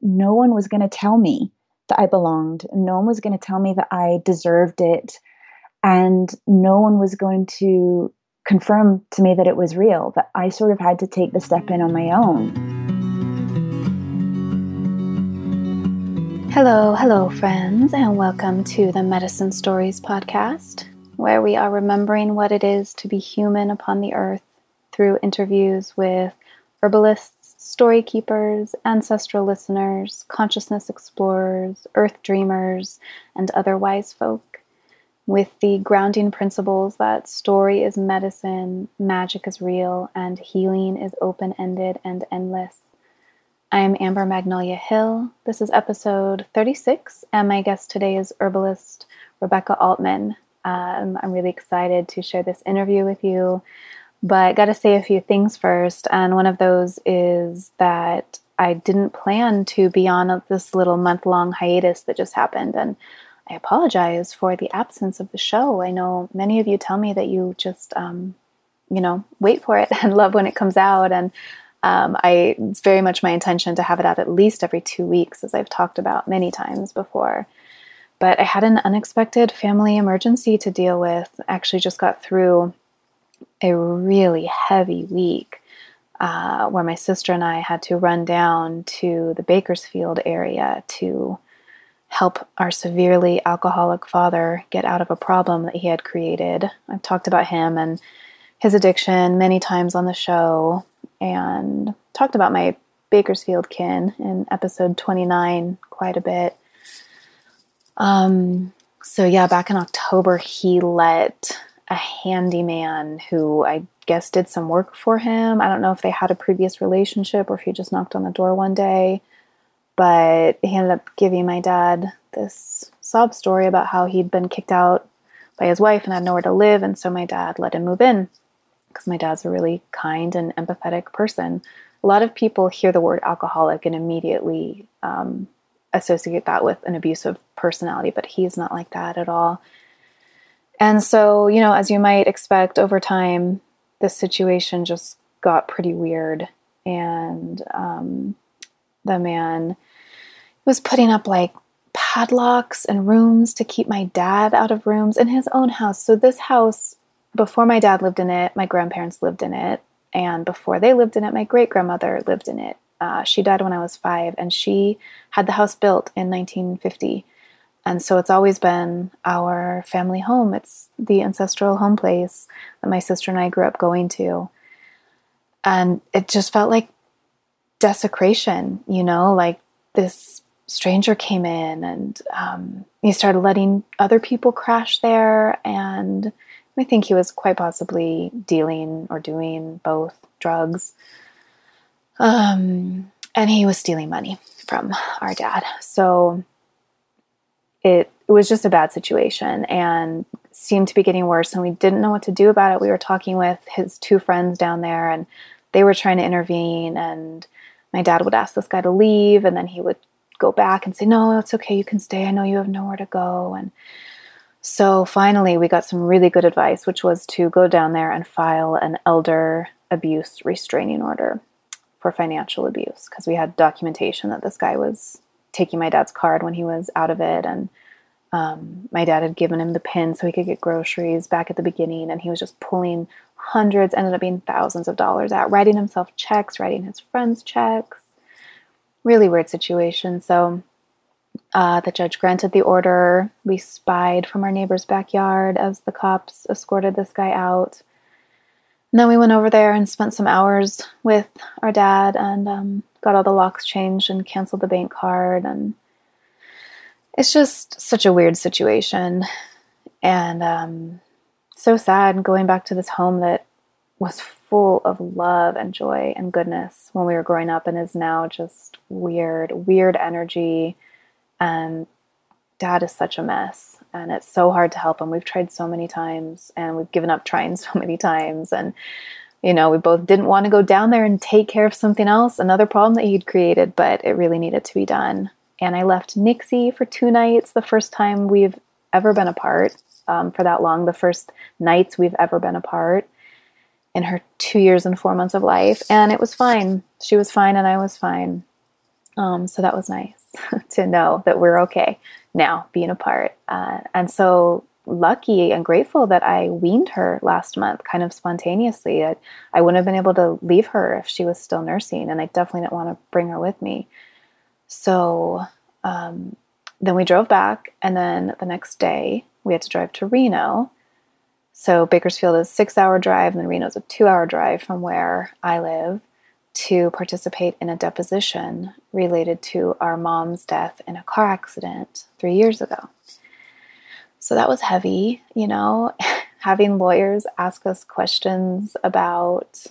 no one was going to tell me that I belonged. No one was going to tell me that I deserved it. And no one was going to confirm to me that it was real, that I sort of had to take the step in on my own. Hello, hello, friends, and welcome to the Medicine Stories podcast, where we are remembering what it is to be human upon the earth through interviews with herbalists, story keepers, ancestral listeners, consciousness explorers, earth dreamers, and other wise folk, with the grounding principles that story is medicine, magic is real, and healing is open ended and endless. I'm Amber Magnolia Hill. This is episode 36, and my guest today is herbalist Rebecca Altman. Um, I'm really excited to share this interview with you, but got to say a few things first. And one of those is that I didn't plan to be on this little month long hiatus that just happened. And I apologize for the absence of the show. I know many of you tell me that you just, um, you know, wait for it and love when it comes out. And um, I it's very much my intention to have it out at least every two weeks, as I've talked about many times before. But I had an unexpected family emergency to deal with. Actually, just got through a really heavy week uh, where my sister and I had to run down to the Bakersfield area to help our severely alcoholic father get out of a problem that he had created. I've talked about him and his addiction many times on the show, and talked about my Bakersfield kin in episode 29 quite a bit. Um, so, yeah, back in October, he let a handyman who I guess did some work for him. I don't know if they had a previous relationship or if he just knocked on the door one day, but he ended up giving my dad this sob story about how he'd been kicked out by his wife and had nowhere to live. And so my dad let him move in because my dad's a really kind and empathetic person. A lot of people hear the word alcoholic and immediately um, associate that with an abusive personality, but he's not like that at all. And so, you know, as you might expect over time, this situation just got pretty weird. And um, the man was putting up like padlocks and rooms to keep my dad out of rooms in his own house. So, this house before my dad lived in it, my grandparents lived in it. And before they lived in it, my great grandmother lived in it. Uh, she died when I was five, and she had the house built in 1950. And so it's always been our family home. It's the ancestral home place that my sister and I grew up going to. And it just felt like desecration, you know, like this stranger came in and um, he started letting other people crash there. And I think he was quite possibly dealing or doing both drugs. Um, and he was stealing money from our dad. So it, it was just a bad situation and seemed to be getting worse. And we didn't know what to do about it. We were talking with his two friends down there, and they were trying to intervene. And my dad would ask this guy to leave, and then he would go back and say, No, it's okay. You can stay. I know you have nowhere to go. And so finally, we got some really good advice, which was to go down there and file an elder abuse restraining order for financial abuse because we had documentation that this guy was taking my dad's card when he was out of it and um, my dad had given him the pin so he could get groceries back at the beginning and he was just pulling hundreds ended up being thousands of dollars out writing himself checks writing his friends checks really weird situation so uh, the judge granted the order. We spied from our neighbor's backyard as the cops escorted this guy out. And then we went over there and spent some hours with our dad and um, got all the locks changed and canceled the bank card. And it's just such a weird situation. And um, so sad going back to this home that was full of love and joy and goodness when we were growing up and is now just weird, weird energy and dad is such a mess and it's so hard to help him. We've tried so many times and we've given up trying so many times. And, you know, we both didn't want to go down there and take care of something else, another problem that he'd created, but it really needed to be done. And I left Nixie for two nights, the first time we've ever been apart um, for that long, the first nights we've ever been apart in her two years and four months of life. And it was fine. She was fine and I was fine. Um, so that was nice to know that we're okay now being apart. Uh, and so lucky and grateful that I weaned her last month kind of spontaneously. I, I wouldn't have been able to leave her if she was still nursing, and I definitely didn't want to bring her with me. So um, then we drove back, and then the next day we had to drive to Reno. So Bakersfield is a six hour drive, and then Reno is a two hour drive from where I live to participate in a deposition related to our mom's death in a car accident three years ago. So that was heavy, you know, having lawyers ask us questions about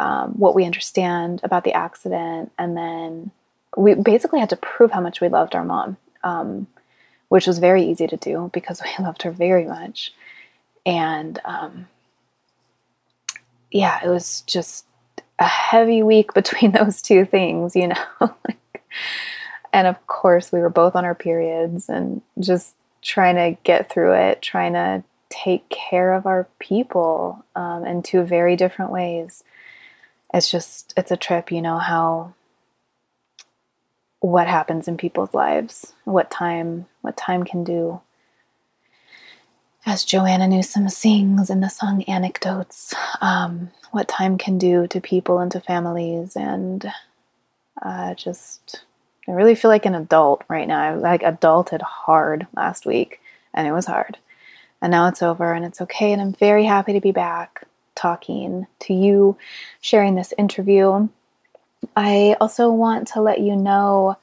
um, what we understand about the accident. And then we basically had to prove how much we loved our mom, um, which was very easy to do because we loved her very much. And um, yeah, it was just a heavy week between those two things, you know. and of course, we were both on our periods and just trying to get through it, trying to take care of our people um, in two very different ways. It's just, it's a trip, you know, how what happens in people's lives, what time, what time can do. As Joanna Newsom sings in the song Anecdotes, um, what time can do to people and to families, and uh, just I really feel like an adult right now. I like adulted hard last week and it was hard. And now it's over and it's okay. And I'm very happy to be back talking to you, sharing this interview. I also want to let you know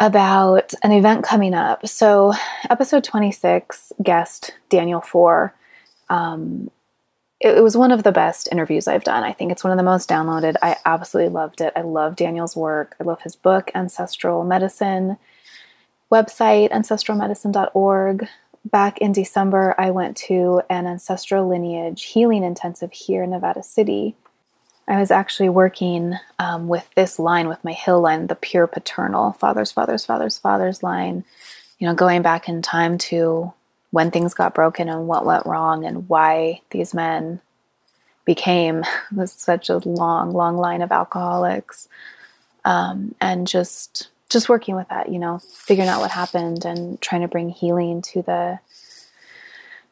about an event coming up. So, episode 26, guest Daniel Foor um, it, it was one of the best interviews I've done. I think it's one of the most downloaded. I absolutely loved it. I love Daniel's work. I love his book, Ancestral Medicine, website, ancestralmedicine.org. Back in December, I went to an ancestral lineage healing intensive here in Nevada City. I was actually working um, with this line, with my hill line, the pure paternal, fathers, fathers, fathers, fathers line, you know, going back in time to when things got broken and what went wrong and why these men became such a long, long line of alcoholics. Um, and just just working with that, you know, figuring out what happened and trying to bring healing to the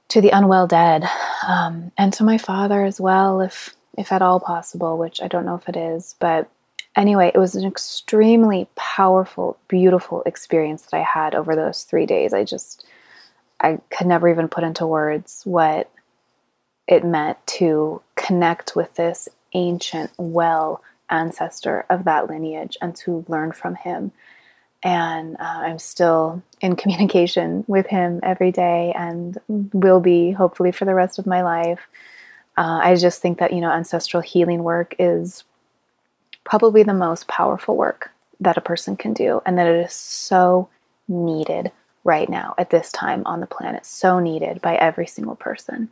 to the unwell dead, um, and to my father as well, if if at all possible, which I don't know if it is, but anyway, it was an extremely powerful, beautiful experience that I had over those three days. I just I could never even put into words what it meant to connect with this ancient well ancestor of that lineage and to learn from him. And uh, I'm still in communication with him every day and will be hopefully for the rest of my life. Uh, I just think that, you know, ancestral healing work is probably the most powerful work that a person can do and that it is so needed right now at this time on the planet, so needed by every single person.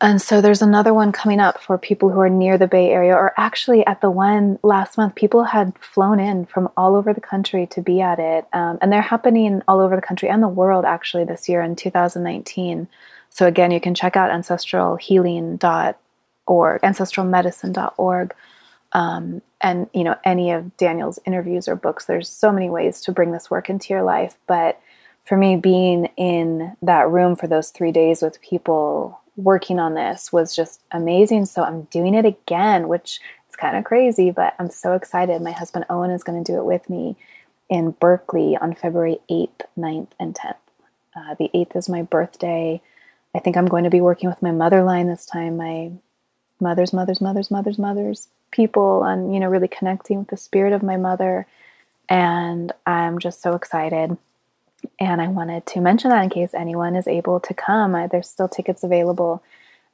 And so there's another one coming up for people who are near the Bay Area, or actually at the one last month, people had flown in from all over the country to be at it. Um, and they're happening all over the country and the world actually this year in 2019. So again, you can check out ancestralhealing.org, ancestralmedicine.org. Um, and you know any of Daniel's interviews or books. There's so many ways to bring this work into your life, but for me, being in that room for those three days with people working on this was just amazing. So I'm doing it again, which is kind of crazy, but I'm so excited. My husband Owen is going to do it with me in Berkeley on February 8th, 9th, and 10th. Uh, the 8th is my birthday. I think I'm going to be working with my mother line this time, my mother's, mother's, mother's, mother's, mother's people, and, you know, really connecting with the spirit of my mother. And I'm just so excited. And I wanted to mention that in case anyone is able to come, there's still tickets available.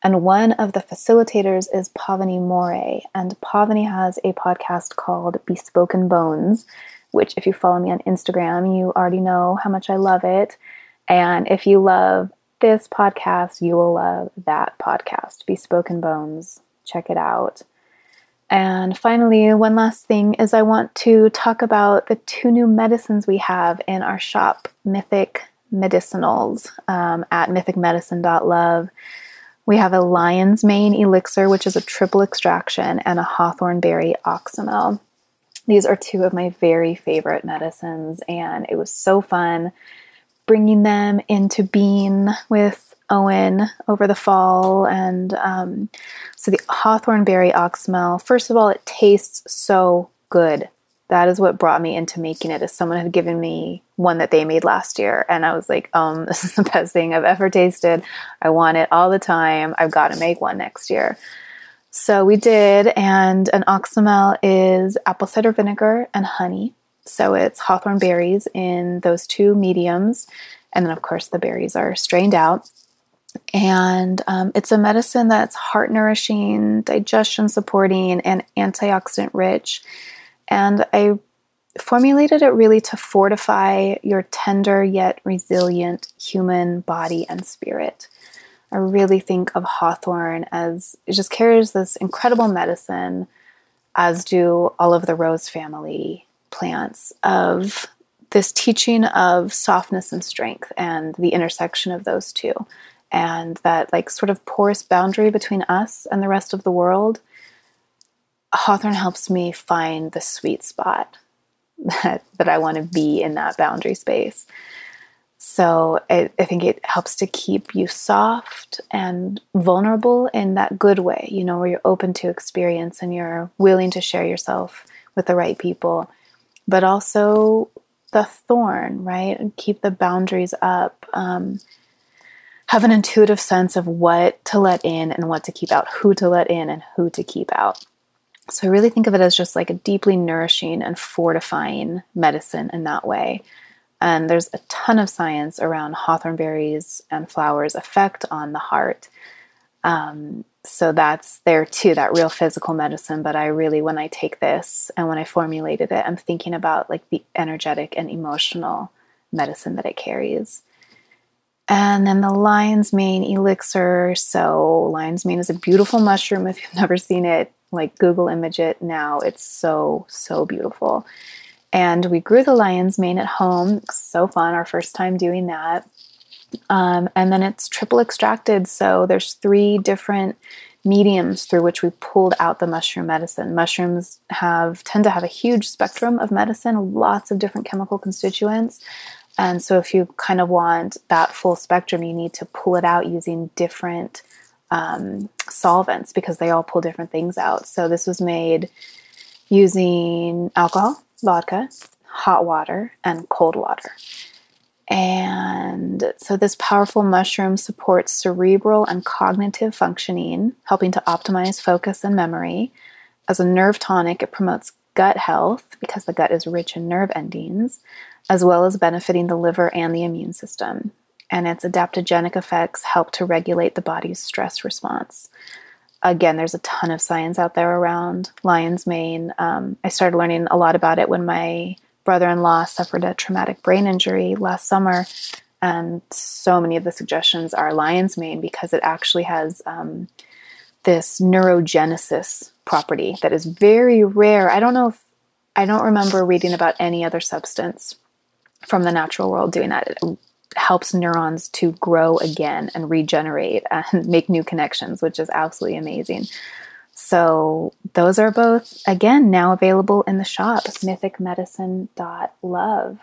And one of the facilitators is Pavini Moray. And Pavini has a podcast called Bespoken Bones, which, if you follow me on Instagram, you already know how much I love it. And if you love this podcast, you will love that podcast, Bespoken Bones. Check it out. And finally, one last thing is I want to talk about the two new medicines we have in our shop, Mythic Medicinals, um, at mythicmedicine.love. We have a lion's mane elixir, which is a triple extraction, and a hawthorn berry oxymel. these are two of my very favorite medicines, and it was so fun bringing them into being with Owen over the fall. And um, so the hawthorn berry oxymel, first of all, it tastes so good. That is what brought me into making it. Is someone had given me one that they made last year, and I was like, um, "This is the best thing I've ever tasted. I want it all the time. I've got to make one next year." So we did, and an oxymel is apple cider vinegar and honey. So it's hawthorn berries in those two mediums. And then, of course, the berries are strained out. And um, it's a medicine that's heart nourishing, digestion supporting, and antioxidant rich. And I formulated it really to fortify your tender yet resilient human body and spirit. I really think of hawthorn as it just carries this incredible medicine, as do all of the rose family plants, of this teaching of softness and strength and the intersection of those two. And that, like, sort of porous boundary between us and the rest of the world. hawthorn helps me find the sweet spot that, that I want to be in that boundary space. So I, I, think it helps to keep you soft and vulnerable in that good way, you know, where you're open to experience and you're willing to share yourself with the right people, but also the thorn, right? And keep the boundaries up. Um, have an intuitive sense of what to let in and what to keep out, who to let in and who to keep out. So I really think of it as just like a deeply nourishing and fortifying medicine in that way. And there's a ton of science around hawthorn berries and flowers' effect on the heart. Um, so that's there too, that real physical medicine. But I really, when I take this and when I formulated it, I'm thinking about like the energetic and emotional medicine that it carries. And then the lion's mane elixir. So, lion's mane is a beautiful mushroom. If you've never seen it, like Google image it now. It's so, so beautiful. And we grew the lion's mane at home. So fun, our first time doing that. Um, and then it's triple extracted. So there's three different mediums through which we pulled out the mushroom medicine. Mushrooms have tend to have a huge spectrum of medicine, lots of different chemical constituents. And so if you kind of want that full spectrum, you need to pull it out using different um, solvents because they all pull different things out. So this was made using alcohol, vodka, hot water, and cold water. And so, this powerful mushroom supports cerebral and cognitive functioning, helping to optimize focus and memory. As a nerve tonic, it promotes gut health because the gut is rich in nerve endings, as well as benefiting the liver and the immune system. And its adaptogenic effects help to regulate the body's stress response again, there's a ton of science out there around lion's mane. Um, I started learning a lot about it when my brother in law suffered a traumatic brain injury last summer. And so many of the suggestions are lion's mane because it actually has um, this neurogenesis property that is very rare. I don't know if I don't remember reading about any other substance from the natural world doing that. It helps neurons to grow again and regenerate and make new connections, which is absolutely amazing. So, those are both, again, now available in the shop, mythicmedicine.love.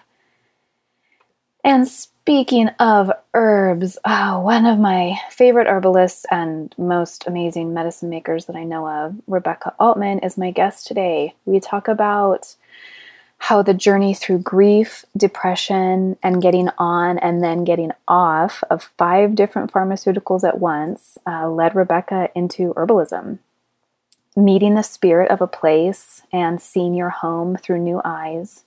And speaking of herbs, oh, one of my favorite herbalists and most amazing medicine makers that I know of, Rebecca Altman, is my guest today. We talk about how the journey through grief, depression, and getting on and then getting off of five different pharmaceuticals at once uh, led Rebecca into herbalism. Meeting the spirit of a place and seeing your home through new eyes.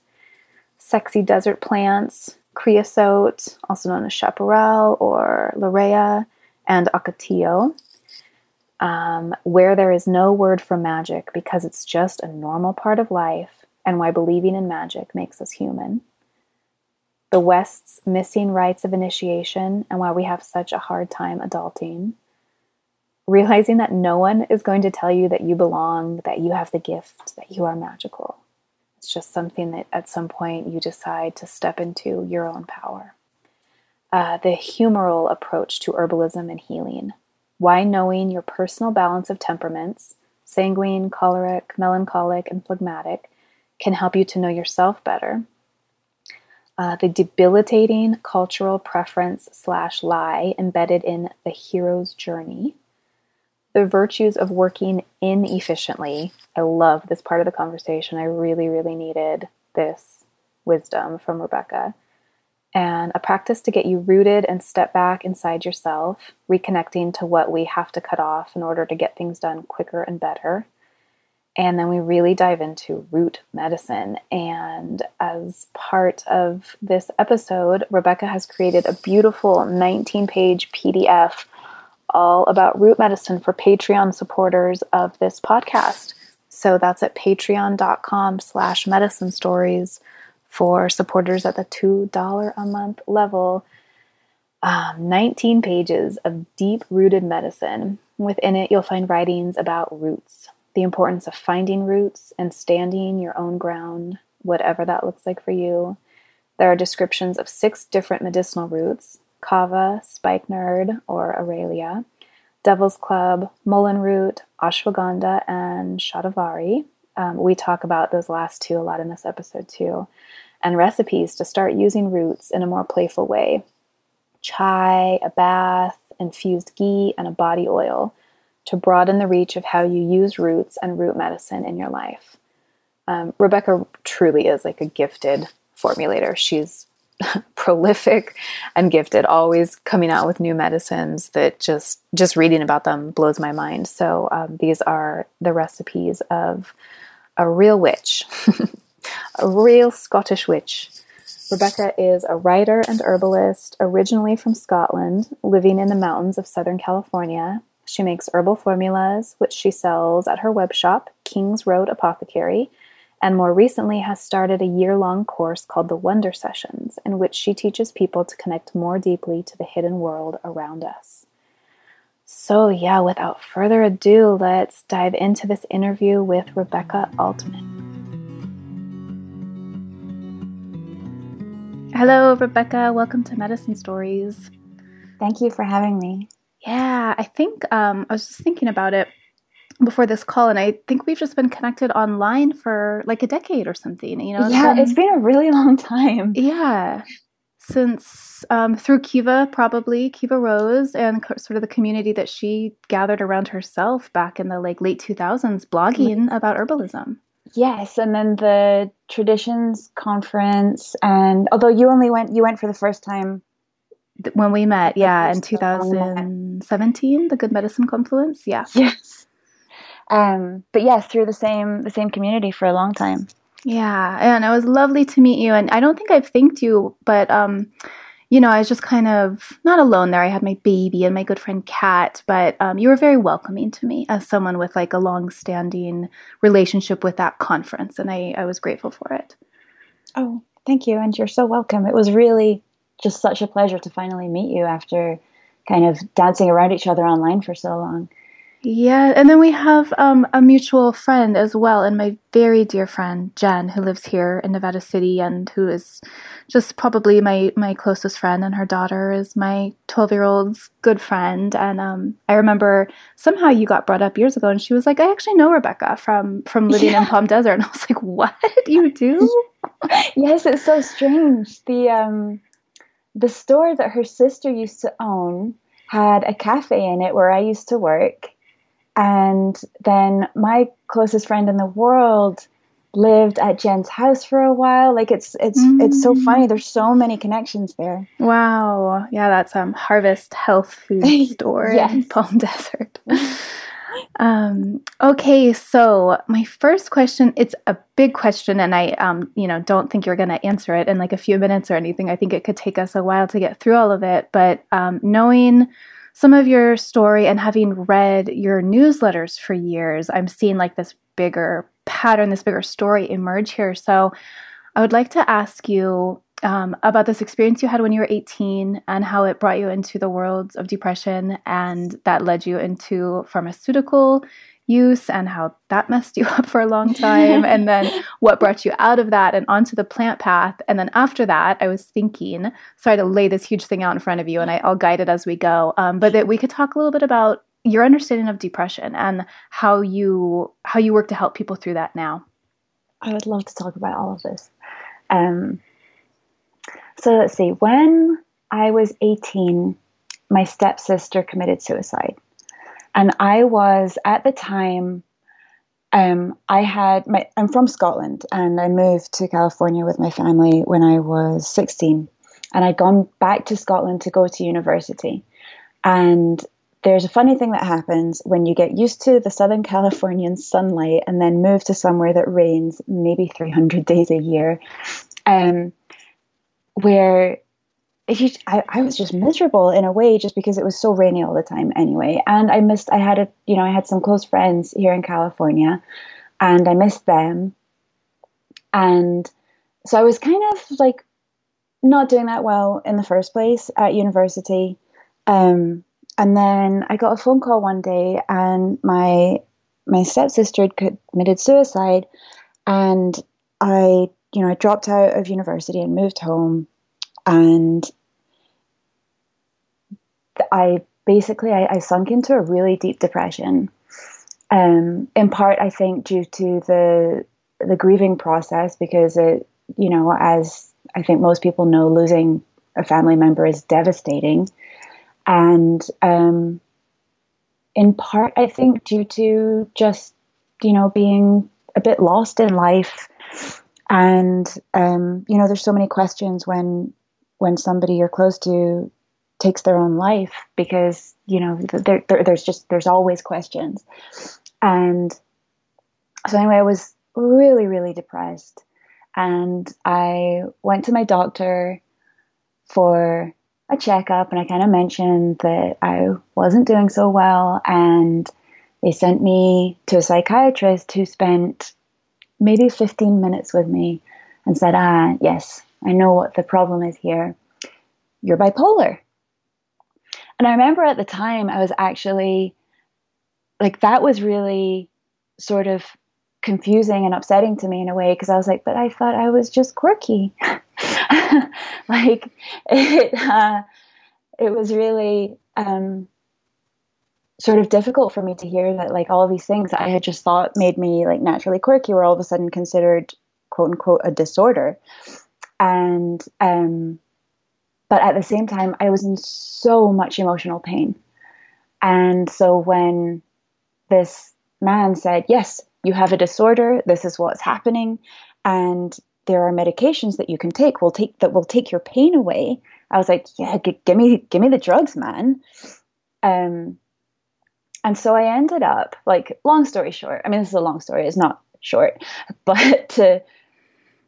Sexy desert plants, creosote, also known as chaparral or Larrea, and ocotillo. Um, where there is no word for magic because it's just a normal part of life and why believing in magic makes us human, the West's missing rites of initiation and why we have such a hard time adulting, realizing that no one is going to tell you that you belong, that you have the gift, that you are magical. It's just something that at some point you decide to step into your own power. Uh, the humoral approach to herbalism and healing. Why knowing your personal balance of temperaments, sanguine, choleric, melancholic, and phlegmatic, can help you to know yourself better. Uh, the debilitating cultural preference slash lie embedded in the hero's journey. The virtues of working inefficiently. I love this part of the conversation. I really, really needed this wisdom from Rebecca and a practice to get you rooted and step back inside yourself, reconnecting to what we have to cut off in order to get things done quicker and better. And then we really dive into root medicine. And as part of this episode, Rebecca has created a beautiful 19 page PDF all about root medicine for Patreon supporters of this podcast. So that's at patreon.com slash medicine stories for supporters at the $2 a month level. Um, 19 pages of deep rooted medicine. Within it, you'll find writings about roots, the importance of finding roots and standing your own ground, whatever that looks like for you. There are descriptions of six different medicinal roots kava, spikenard, or aralia, devil's club, mullein root, ashwagandha, and shatavari. Um, we talk about those last two a lot in this episode too and recipes to start using roots in a more playful way chai, a bath, infused ghee, and a body oil to broaden the reach of how you use roots and root medicine in your life. Um, Rebecca truly is like a gifted formulator. She's prolific and gifted, always coming out with new medicines that just just reading about them blows my mind. So um, these are the recipes of a real witch. a real Scottish witch. Rebecca is a writer and herbalist, originally from Scotland, living in the mountains of Southern California. She makes herbal formulas, which she sells at her web shop, King's Road Apothecary, and more recently has started a year long course called the Wonder Sessions, in which she teaches people to connect more deeply to the hidden world around us. So, yeah, without further ado, let's dive into this interview with Rebecca Altman. Hello, Rebecca. Welcome to Medicine Stories. Thank you for having me. Yeah, I think um, I was just thinking about it before this call, and I think we've just been connected online for like a decade or something. You know? Yeah, it's been a really long time. Yeah, since um, through Kiva, probably Kiva Rose, and co- sort of the community that she gathered around herself back in the like late two thousands, blogging about herbalism. Yes, and then the traditions conference, and although you only went, you went for the first time when we met. Yeah, in 2017, the Good Medicine Confluence. Yeah. Yes. Um, but yes, through the same the same community for a long time. Yeah, and it was lovely to meet you. And I don't think I've thanked you, but um, you know, I was just kind of not alone there. I had my baby and my good friend Kat, but um, you were very welcoming to me as someone with like a long standing relationship with that conference. And I, I was grateful for it. Oh, thank you. And you're so welcome. It was really just such a pleasure to finally meet you after kind of dancing around each other online for so long. Yeah, and then we have um, a mutual friend as well, and my very dear friend Jen, who lives here in Nevada City, and who is just probably my my closest friend. And her daughter is my twelve year old's good friend. And um, I remember somehow you got brought up years ago, and she was like, "I actually know Rebecca from from living yeah. in Palm Desert," and I was like, "What you do?" yes, it's so strange. The um, the store that her sister used to own had a cafe in it where I used to work and then my closest friend in the world lived at Jen's house for a while. Like it's it's mm. it's so mm. funny. There's so many connections there. Wow. Yeah, that's um Harvest Health Food Store yes. in Palm Desert. um okay, so my first question, it's a big question and I um you know, don't think you're going to answer it in like a few minutes or anything. I think it could take us a while to get through all of it, but um knowing some of your story and having read your newsletters for years, I'm seeing like this bigger pattern, this bigger story emerge here. So I would like to ask you um, about this experience you had when you were 18 and how it brought you into the world of depression and that led you into pharmaceutical use and how that messed you up for a long time. And then what brought you out of that and onto the plant path. And then after that i was thinking sorry to lay this huge thing out in front of you and I, will guide it as we go um, but that we could talk a little bit about your understanding of depression and how you how you work to help people through that now. I would love to talk about all of this. Um, so let's see. When I was 18, my stepsister committed suicide. And I was at the time, um, I had my, I'm from Scotland and I moved to California with my family when I was 16. And I'd gone back to Scotland to go to university. And there's a funny thing that happens when you get used to the Southern Californian sunlight and then move to somewhere that rains maybe 300 days a year, um, where you, I, I was just miserable in a way just because it was so rainy all the time anyway. And I missed, I had a, you know, I had some close friends here in California and I missed them. And so I was kind of like not doing that well in the first place at university. Um, and then I got a phone call one day, and my my stepsister had committed suicide, and I, you know, I dropped out of university and moved home, and I basically I, I sunk into a really deep depression. Um, in part, I think due to the the grieving process, because it, you know, as I think most people know, losing a family member is devastating and um, in part, I think due to just you know being a bit lost in life, and um, you know, there's so many questions when when somebody you're close to takes their own life because you know there, there, there's just there's always questions. And so anyway i was really really depressed. And i went to my doctor for a checkup and I kind of mentioned that I wasn't doing so well. And they sent me to a psychiatrist who spent maybe 15 minutes with me and said, "Ah, yes, I know what the problem is here. You're bipolar." And I remember at the time I was actually like that was really sort of confusing and upsetting to me in a way because I was like, but I thought I was just quirky. like it, uh, it was really um, sort of difficult for me to hear that like all these things I had just thought made me like naturally quirky were all of a sudden considered quote unquote a disorder. And um, but at the same time, I was in so much emotional pain. And so when this man said, Yes, you have a disorder, this is what's happening, and there are medications that you can take will take that will take your pain away. I was like, yeah, g- give me give me the drugs, man. Um, and so I ended up like, long story short. I mean, this is a long story. It's not short, but to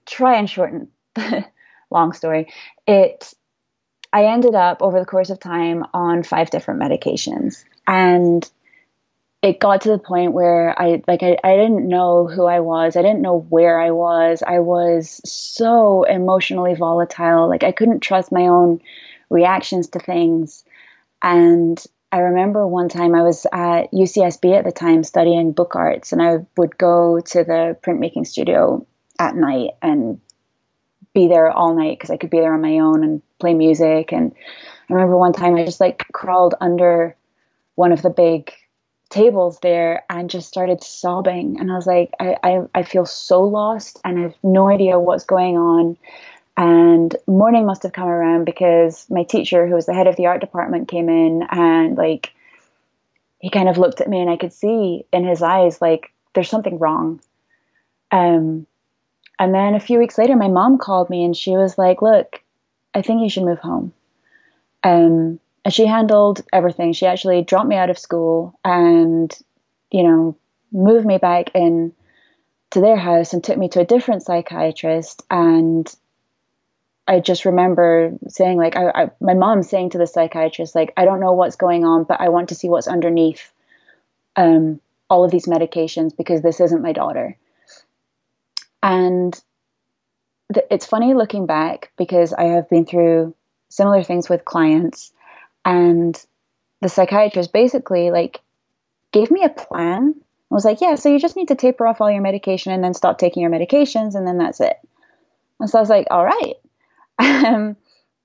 try and shorten the long story, it I ended up over the course of time on five different medications, and it got to the point where I like I, I didn't know who I was. I didn't know where I was. I was so emotionally volatile. Like I couldn't trust my own reactions to things. And I remember one time I was at UCSB at the time studying book arts and I would go to the printmaking studio at night and be there all night because I could be there on my own and play music and I remember one time I just like crawled under one of the big tables there and just started sobbing. And I was like, I, I, I feel so lost and I have no idea what's going on. And morning must have come around because my teacher, who was the head of the art department, came in and like he kind of looked at me and I could see in his eyes like there's something wrong. Um, and then a few weeks later, my mom called me and she was like, "Look, I think you should move home." Um, and she handled everything. She actually dropped me out of school and, you know, moved me back in to their house and took me to a different psychiatrist. And I just remember saying, like, I, I, my mom saying to the psychiatrist, like, I don't know what's going on, but I want to see what's underneath um, all of these medications because this isn't my daughter. And th- it's funny looking back because I have been through similar things with clients and the psychiatrist basically like gave me a plan. I was like, yeah, so you just need to taper off all your medication and then stop taking your medications and then that's it. And so I was like, all right. Um,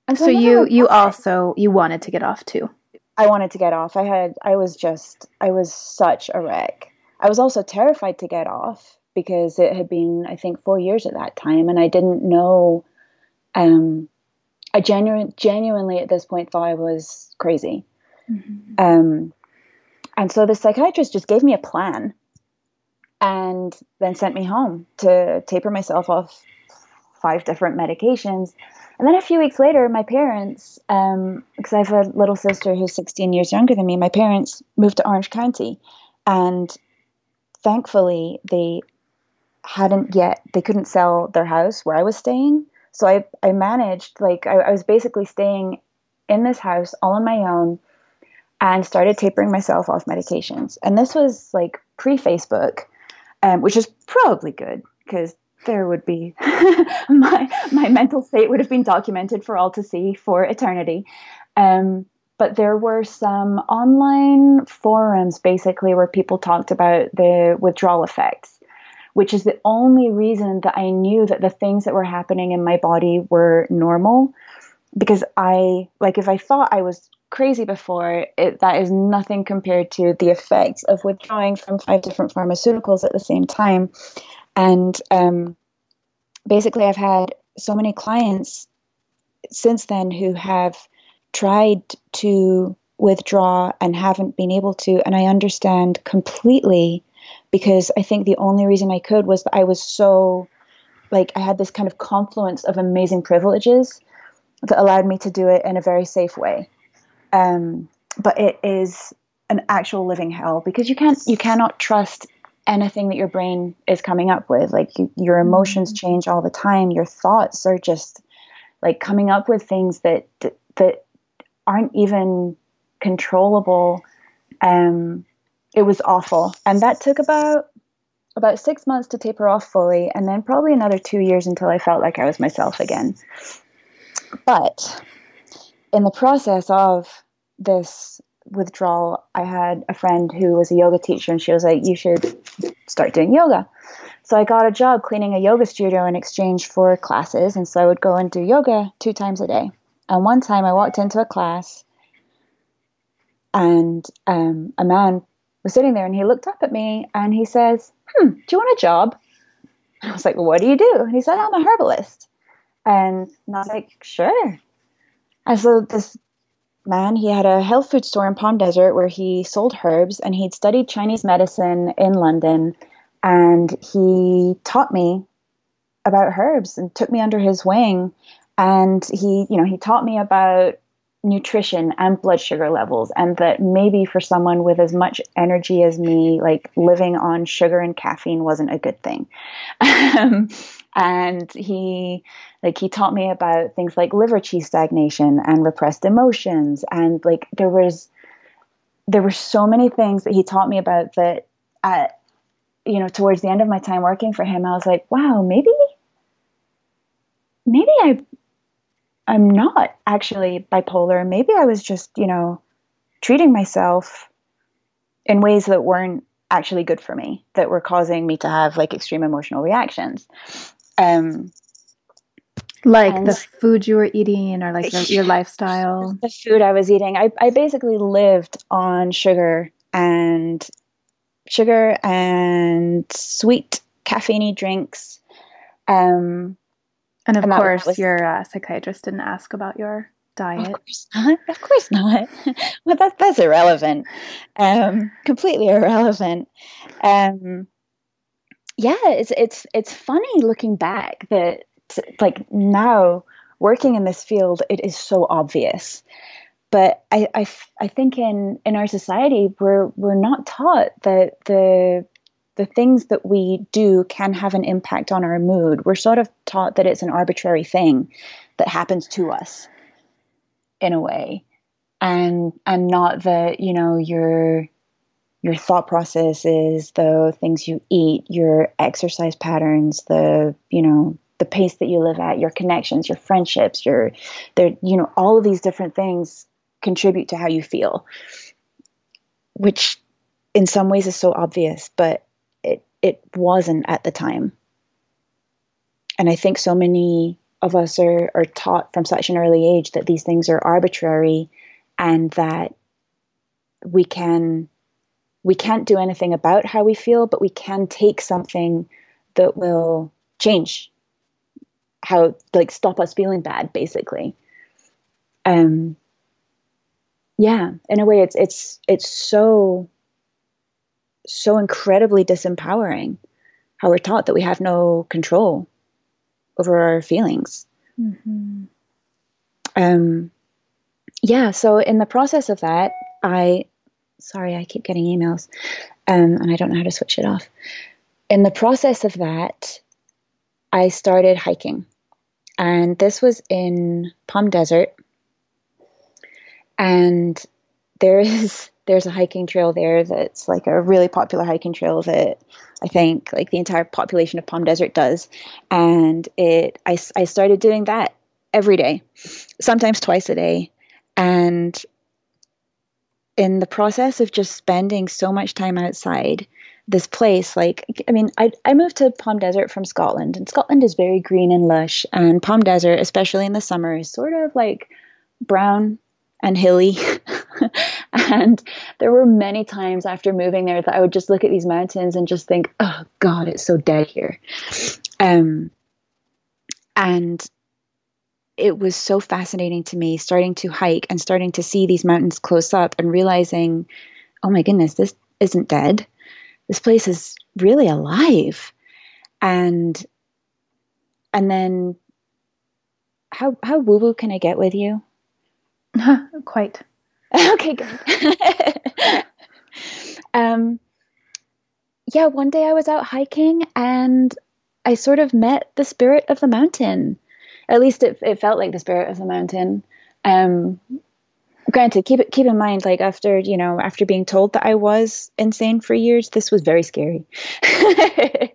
and so, so you you also you wanted to get off too. I wanted to get off. I had I was just I was such a wreck. I was also terrified to get off because it had been, I think, four years at that time, and I didn't know. Um, I genuine, genuinely at this point thought I was crazy. Mm-hmm. Um, and so the psychiatrist just gave me a plan and then sent me home to taper myself off five different medications. And then a few weeks later, my parents, because um, I have a little sister who's 16 years younger than me, my parents moved to Orange County. And thankfully, they hadn't yet, they couldn't sell their house where I was staying. So I, I managed, like, I, I was basically staying in this house all on my own and started tapering myself off medications. And this was like pre Facebook, um, which is probably good because there would be my my mental state would have been documented for all to see for eternity. Um, but there were some online forums basically where people talked about the withdrawal effects, which is the only reason that I knew that the things that were happening in my body were normal. Because I, like, if I thought I was crazy before, it, that is nothing compared to the effects of withdrawing from five different pharmaceuticals at the same time. And um, basically, I've had so many clients since then who have tried to withdraw and haven't been able to. And I understand completely because I think the only reason I could was that I was so, like, I had this kind of confluence of amazing privileges that allowed me to do it in a very safe way. Um, but it is an actual living hell because you can't you cannot trust anything that your brain is coming up with like you, your emotions mm-hmm. change all the time. Your thoughts are just like coming up with things that that aren't even controllable. Um it was awful. And that took about about six months to taper off fully and then probably another two years until i felt like i was myself again. But in the process of this withdrawal, I had a friend who was a yoga teacher, and she was like, "You should start doing yoga." So I got a job cleaning a yoga studio in exchange for classes, and so I would go and do yoga two times a day. And one time, I walked into a class, and um, a man was sitting there, and he looked up at me, and he says, "Hmm, do you want a job?" I was like, well, "What do you do?" And he said, "I'm a herbalist." And I was like, "Sure." And so this man. He had a health food store in Palm Desert where he sold herbs and he'd studied Chinese medicine in London. And he taught me about herbs and took me under his wing. And he, you know, he taught me about nutrition and blood sugar levels and that maybe for someone with as much energy as me like living on sugar and caffeine wasn't a good thing um, and he like he taught me about things like liver chi stagnation and repressed emotions. And like there was there were so many things that he taught me about that at you know towards the end of my time working for him i was like wow maybe maybe i i'm not actually bipolar. Maybe i was just you know treating myself in ways that weren't actually good for me that were causing me to have like extreme emotional reactions um, like the food you were eating or like your, your lifestyle? The food I was eating. I, I basically lived on sugar and sugar and sweet caffeine drinks. Um, and of and course, was, your uh, psychiatrist didn't ask about your diet. Of course not. Of course not. well, that, that's irrelevant. Um, completely irrelevant. Um, yeah, it's it's it's funny looking back that like now working in this field, it is so obvious. But I, I, I think in, in our society, we're we're not taught that the the things that we do can have an impact on our mood. We're sort of taught that it's an arbitrary thing that happens to us in a way. And and not that, you know, you're your thought processes, the things you eat, your exercise patterns, the, you know, the pace that you live at, your connections, your friendships, your there you know, all of these different things contribute to how you feel. Which in some ways is so obvious, but it it wasn't at the time. And I think so many of us are, are taught from such an early age that these things are arbitrary and that we can we can't do anything about how we feel, but we can take something that will change how like stop us feeling bad basically um yeah in a way it's it's it's so so incredibly disempowering how we're taught that we have no control over our feelings mm-hmm. um yeah so in the process of that i sorry i keep getting emails um, and i don't know how to switch it off in the process of that i started hiking and this was in palm desert and there is there's a hiking trail there that's like a really popular hiking trail that I think like the entire population of Palm Desert does. And it I, I started doing that every day, sometimes twice a day. And in the process of just spending so much time outside, this place like i mean I, I moved to palm desert from scotland and scotland is very green and lush and palm desert especially in the summer is sort of like brown and hilly. And there were many times after moving there that i would just look at these mountains and just think oh god it's so dead here. Um and it was so fascinating to me starting to hike and starting to see these mountains close up and realizing oh my goodness this isn't dead this place is really alive and and then how how woo woo can I get with you? Quite. okay, good. um, yeah, one day I was out hiking and I sort of met the spirit of the mountain. At least it, it felt like the spirit of the mountain. Um, granted keep it keep in mind like after you know after being told that i was insane for years this was very scary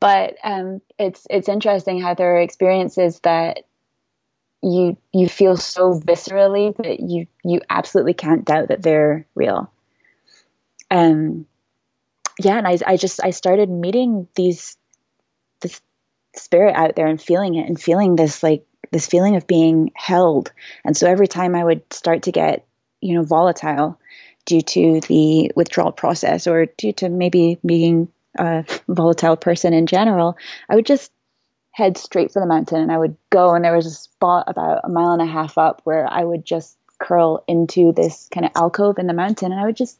but um, it's it's interesting how there are experiences that you you feel so viscerally that you you absolutely can't doubt that they're real um yeah and i i just i started meeting these spirit out there and feeling it and feeling this like this feeling of being held. And so every time I would start to get, you know, volatile due to the withdrawal process or due to maybe being a volatile person in general, I would just head straight for the mountain and I would go and there was a spot about a mile and a half up where I would just curl into this kind of alcove in the mountain and I would just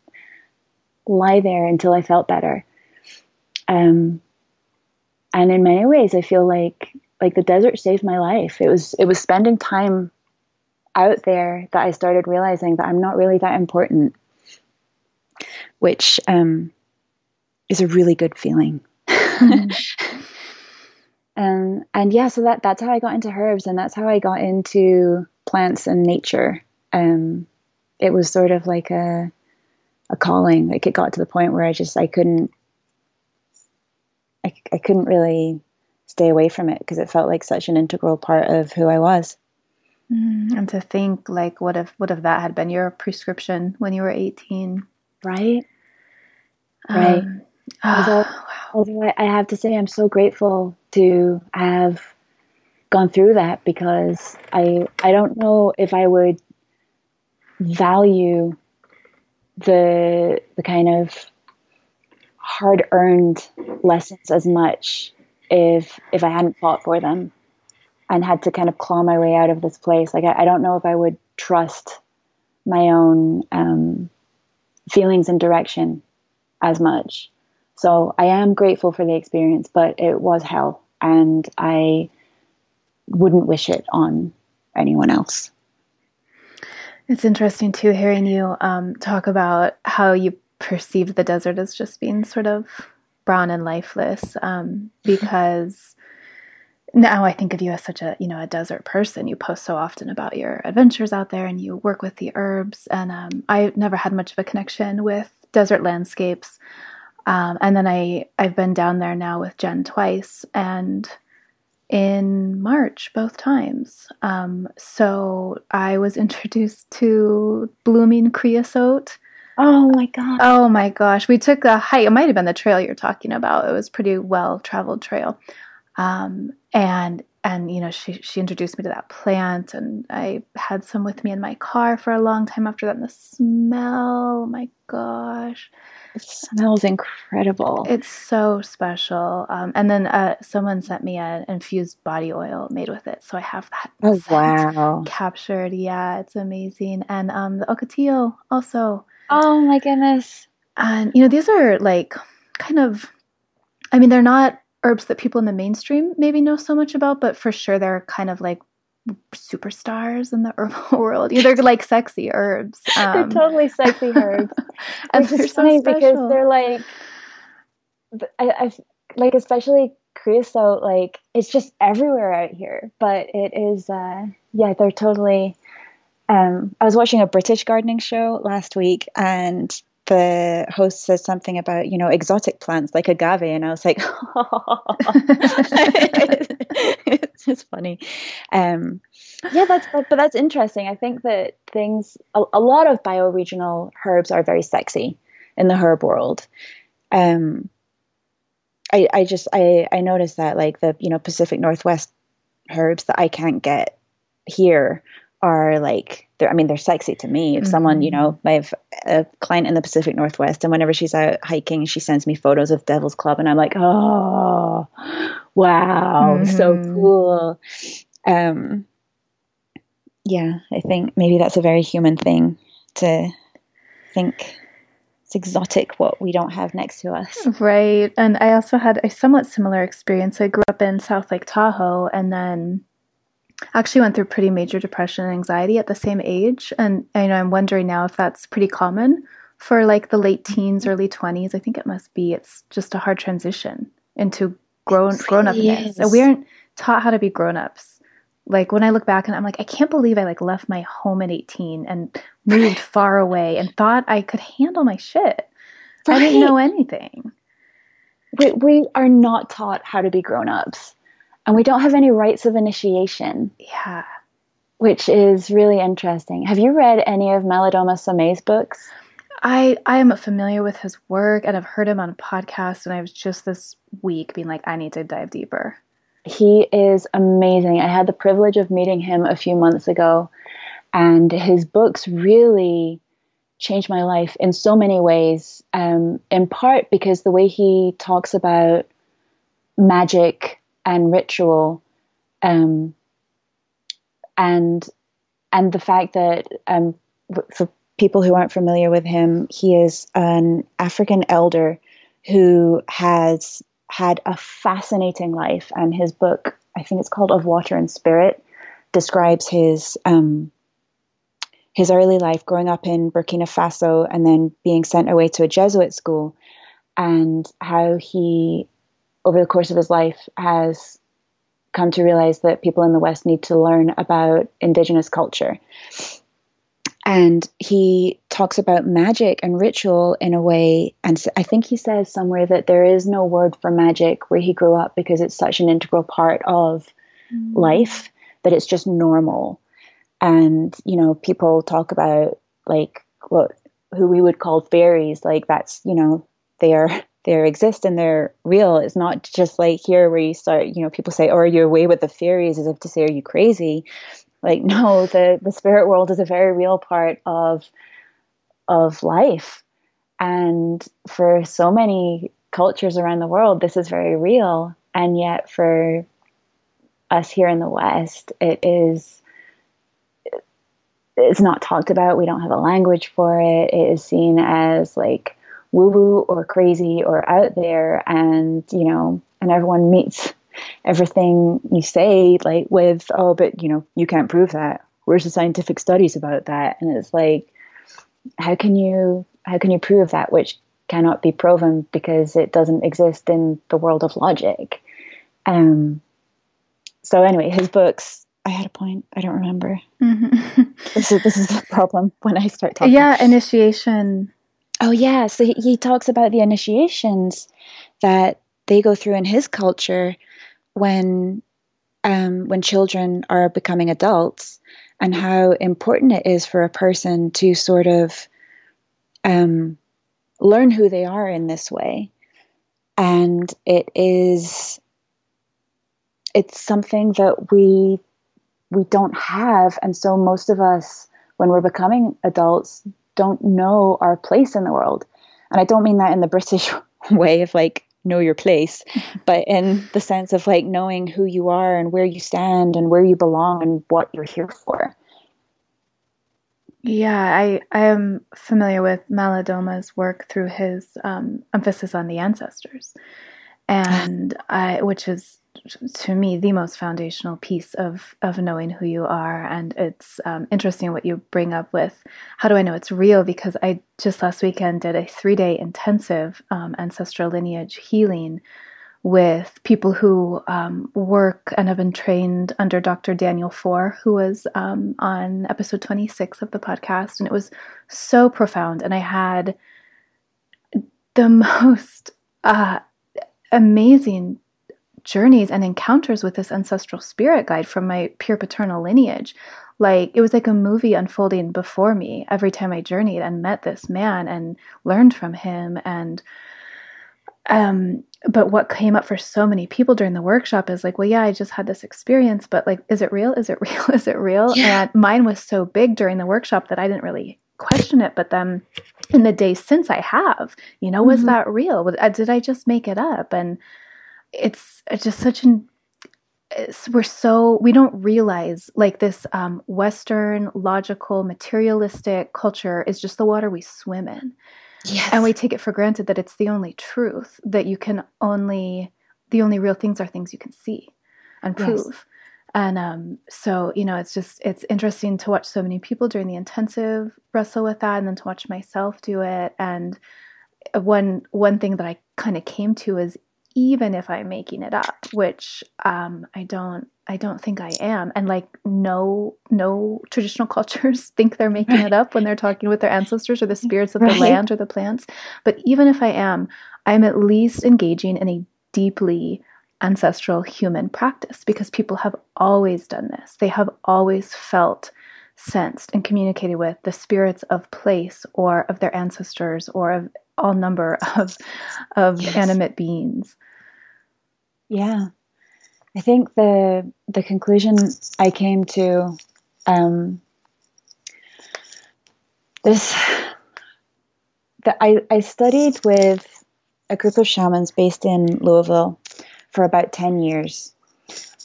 lie there until I felt better. Um, and in many ways, I feel like like the desert saved my life. It was it was spending time out there that I started realizing that I'm not really that important, which um, is a really good feeling. Mm-hmm. um, and yeah, so that that's how I got into herbs, and that's how I got into plants and nature. Um, it was sort of like a a calling. Like it got to the point where I just I couldn't I, I couldn't really stay away from it because it felt like such an integral part of who I was. Mm, and to think like what if what if that had been your prescription when you were 18 right right um, although, wow. although I have to say i'm so grateful to have gone through that because i i don't know if i would value the the kind of hard earned lessons as much if if I hadn't fought for them and had to kind of claw my way out of this place. Like I, I don't know if I would trust my own um, feelings and direction as much. So I am grateful for the experience, but it was hell, and I wouldn't wish it on anyone else. It's interesting too hearing you um, talk about how you perceived the desert as just being sort of brown and lifeless um, because now I think of you as such a you know a desert person. You post so often about your adventures out there, and you work with the herbs. And um, I never had much of a connection with desert landscapes. Um, and then I I've been down there now with Jen twice, and in March both times. Um, so I was introduced to blooming creosote Oh my god. Oh my gosh. We took a hike. It might have been the trail you're talking about. It was pretty well traveled trail. Um, and and you know she she introduced me to that plant and i had some with me in my car for a long time after that and the smell oh my gosh it smells incredible it's so special um, and then uh, someone sent me an infused body oil made with it so i have that oh wow captured yeah it's amazing and um, the ocotillo also oh my goodness and you know these are like kind of i mean they're not herbs that people in the mainstream maybe know so much about, but for sure they're kind of like superstars in the herbal world. Yeah, they're like sexy herbs. Um, they're totally sexy herbs, and they're so funny special. because they're like, I, I like especially creosote. Like it's just everywhere out here, but it is. uh Yeah, they're totally. Um, I was watching a British gardening show last week, and the host says something about you know exotic plants like agave and i was like oh. it's funny um, yeah that's but, but, that's interesting i think that things a, a, lot of bioregional herbs are very sexy in the herb world um, I, I just I, I noticed that like the you know pacific northwest herbs that i can't get here are like they're I mean they're sexy to me. If mm-hmm. someone, you know, I have a client in the Pacific Northwest and whenever she's out hiking she sends me photos of Devil's Club and I'm like, "Oh, wow, mm-hmm. so cool." Um yeah, I think maybe that's a very human thing to think it's exotic what we don't have next to us. Right. And I also had a somewhat similar experience. I grew up in South Lake Tahoe and then actually went through pretty major depression and anxiety at the same age. And you know i'm wondering now if that's pretty common for like the late teens early 20s i think it must be. It's just a hard transition into grown grown-upness. And we aren't taught how to be grown-ups. Like when i look back and i'm like i can't believe i like left my home at 18 and moved far away and thought i could handle my shit. Right. i didn't know anything. We, we are not taught how to be grown-ups and we don't have any rites of initiation. Yeah. Which is really interesting. Have you read any of Malidoma Somé's books? I I am familiar with his work and I've heard him on a podcast and I was just this week being like I need to dive deeper. He is amazing. I had the privilege of meeting him a few months ago and his books really changed my life in so many ways. Um, in part because the way he talks about magic and ritual, um, and and the fact that um, for people who aren't familiar with him, he is an African elder who has had a fascinating life, and his book, I think it's called Of Water and Spirit, describes his um, his early life growing up in Burkina Faso and then being sent away to a Jesuit school, and how he over the course of his life has come to realize that people in the West need to learn about indigenous culture. And he talks about magic and ritual in a way, and I think he says somewhere that there is no word for magic where he grew up because it's such an integral part of mm. life that it's just normal. And, you know, people talk about like what who we would call fairies, like that's, you know, they are they exist and they're real. It's not just like here where you start, you know, people say, "Oh, are you away with the fairies?" as if to say, "Are you crazy?" Like, no, the the spirit world is a very real part of of life, and for so many cultures around the world, this is very real. And yet, for us here in the West, it is it's not talked about. We don't have a language for it. It is seen as like woo woo or crazy or out there and you know and everyone meets everything you say like with oh but you know you can't prove that where's the scientific studies about that and it's like how can you how can you prove that which cannot be proven because it doesn't exist in the world of logic um so anyway his books I had a point. I don't remember. Mm-hmm. this is this is the problem when I start talking. Yeah, initiation Oh yeah, so he, he talks about the initiations that they go through in his culture when um, when children are becoming adults, and how important it is for a person to sort of um, learn who they are in this way. And it is it's something that we we don't have and so most of us when we're becoming adults don't know our place in the world. And i don't mean that in the british way of like know your place but in the sense of like knowing who you are and where you stand and where you belong and what you're here for. Yeah, I, I am familiar with Malidoma's work through his um, emphasis on the ancestors, and I, which is to me the most foundational piece of of knowing who you are. And it's um, interesting what you bring up with how do I know it's real? Because I just last weekend did a three day intensive um, ancestral lineage healing with people who um, work and have been trained under Dr. Daniel Foor, who was um, on episode 26 of the podcast. And it was so profound. And I had the most uh, amazing journeys and encounters with this ancestral spirit guide from my pure paternal lineage. Like it was like a movie unfolding before me every time I journeyed and met this man and learned from him and um but what came up for so many people during the workshop is like, well, yeah, I just had this experience, but like, is it real? Is it real? Is it real? Yeah. And mine was so big during the workshop that I didn't really question it. But then in the days since I have, you know, was mm-hmm. that real? Uh, did I just make it up? And it's, just such an, we're so we don't realize like this um, western logical materialistic culture is just the water we swim in Yes. And we take it for granted that it's the only truth, that you can only, the only real things are things you can see and prove. Yes. And um, so, you know, it's just, it's interesting to watch so many people during the intensive wrestle with that and then to watch myself do it. And one, one thing that I kind of came to is even if I'm making it up, which um, I don't I don't think I am. And like no no traditional cultures think they're making right. it up when they're talking with their ancestors or the spirits of right. the land or the plants. But even if I am, I'm at least engaging in a deeply ancestral human practice because people have always done this. They have always felt sensed and communicated with the spirits of place or of their ancestors or of all number of of yes. animate beings. Yeah. I think the the conclusion I came to um, this that I, I studied with a group of shamans based in Louisville for about 10 years.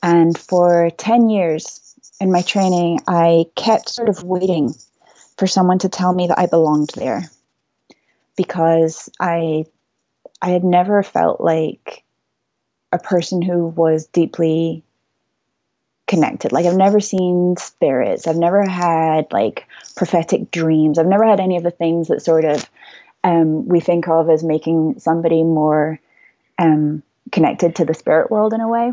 And for 10 years in my training, I kept sort of waiting for someone to tell me that I belonged there because I I had never felt like a person who was deeply connected. Like I've never seen spirits. I've never had like prophetic dreams. I've never had any of the things that sort of um, we think of as making somebody more um, connected to the spirit world in a way.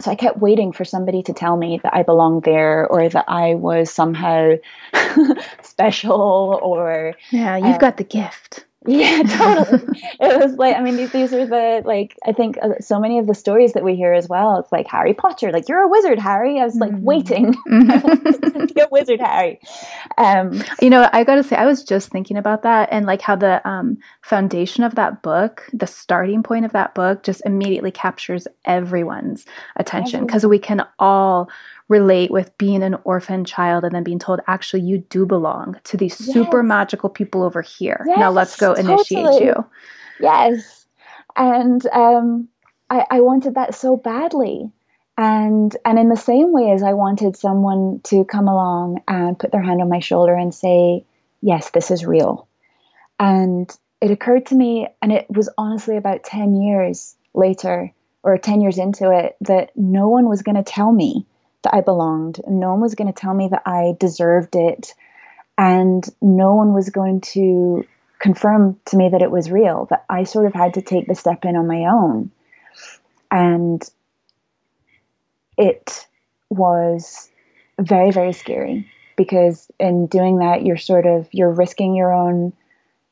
So I kept waiting for somebody to tell me that I belonged there or that I was somehow special or yeah, you've uh, got the gift. Yeah, totally. it was like, I mean, these, these are the, like, I think uh, so many of the stories that we hear as well. It's like Harry Potter, like, you're a wizard, Harry. I was like, mm-hmm. waiting. to be a wizard, Harry. Um, you know, I gotta say, I was just thinking about that and like how the um, foundation of that book, the starting point of that book, just immediately captures everyone's attention because we can all relate with being an orphan child and then being told actually you do belong to these yes. super magical people over here. Yes, now let's go initiate totally. you. Yes. And um, I, I wanted that so badly. And and in the same way as i wanted someone to come along and put their hand on my shoulder and say yes this is real. And it occurred to me and it was honestly about 10 years later or 10 years into it that no one was going to tell me that I belonged. No one was going to tell me that I deserved it. And no one was going to confirm to me that it was real, that I sort of had to take the step in on my own. And it was very, very scary because in doing that, you're sort of, you're risking your own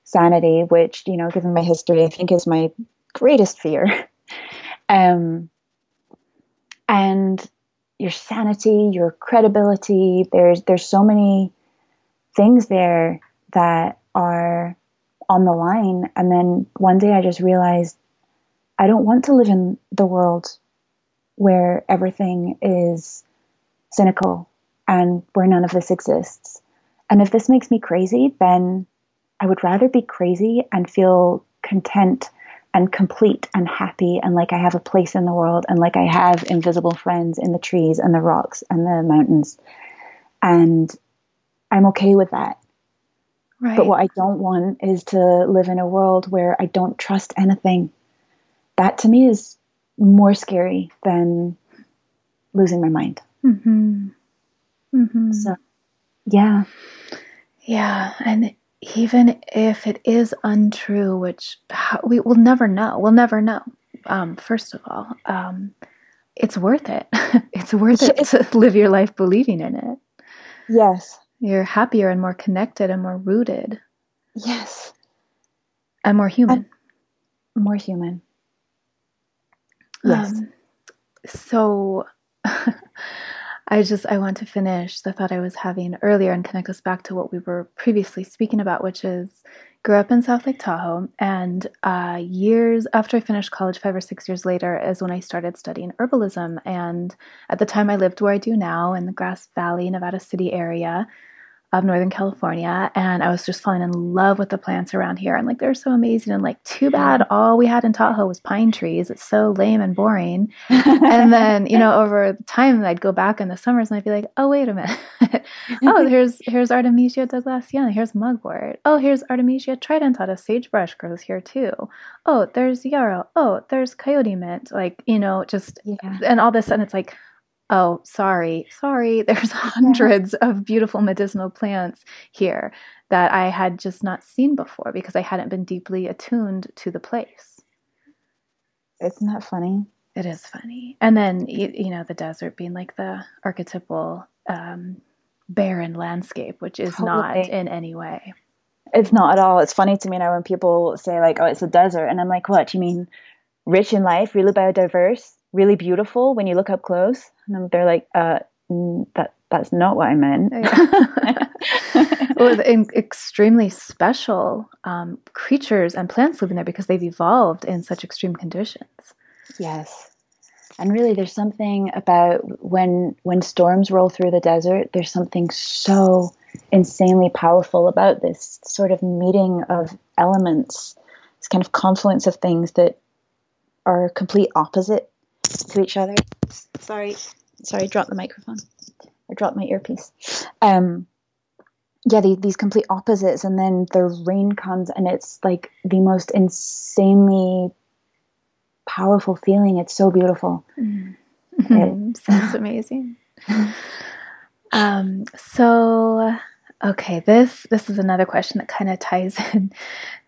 sanity, which, you know, given my history, I think is my greatest fear. um, and your sanity, your credibility. There's there's so many things there that are on the line. And then one day I just realized I don't want to live in the world where everything is cynical and where none of this exists. And if this makes me crazy, then I would rather be crazy and feel content and complete and happy and like I have a place in the world and like I have invisible friends in the trees and the rocks and the mountains. And I'm okay with that. Right. But what I don't want is to live in a world where I don't trust anything. That to me is more scary than losing my mind. Mm-hmm. Mm-hmm. So, yeah. Yeah. And even if it is untrue, which we will never know, we'll never know. Um, first of all, um, it's worth it. it's worth it to live your life believing in it. Yes. You're happier and more connected and more rooted. Yes. And more human. And more human. Yes. Um, so I just I want to finish the thought I was having earlier and connect us back to what we were previously speaking about, which is grew up in South Lake Tahoe, and uh, years after I finished college, five or six years later, is when I started studying herbalism. And at the time, I lived where I do now in the Grass Valley, Nevada City area of Northern California. And I was just falling in love with the plants around here. And like, they're so amazing. And like, too bad all we had in Tahoe was pine trees. It's so lame and boring. and then, you know, over time, I'd go back in the summers and I'd be like, oh, wait a minute. oh, here's, here's Artemisia douglasii. Here's mugwort. Oh, here's Artemisia tridentata. Sagebrush grows here too. Oh, there's yarrow. Oh, there's coyote mint. Like, you know, just, yeah. and all of a sudden it's like, oh, sorry, sorry, there's hundreds yeah. of beautiful medicinal plants here that I had just not seen before because I hadn't been deeply attuned to the place. Isn't that funny? It is funny. And then, you, you know, the desert being like the archetypal um, barren landscape, which is totally. not in any way. It's not at all. It's funny to me now when people say, like, oh, it's a desert. And I'm like, what? You mean rich in life, really biodiverse? Really beautiful when you look up close. And they're like, uh, that that's not what I meant. well, extremely special um, creatures and plants living there because they've evolved in such extreme conditions. Yes, and really, there's something about when when storms roll through the desert. There's something so insanely powerful about this sort of meeting of elements, this kind of confluence of things that are complete opposite to each other. Sorry, sorry, dropped the microphone. I dropped my earpiece. Um, yeah, the, these complete opposites, and then the rain comes, and it's like the most insanely powerful feeling. It's so beautiful. Mm. It sounds amazing. um, so, okay, this this is another question that kind of ties in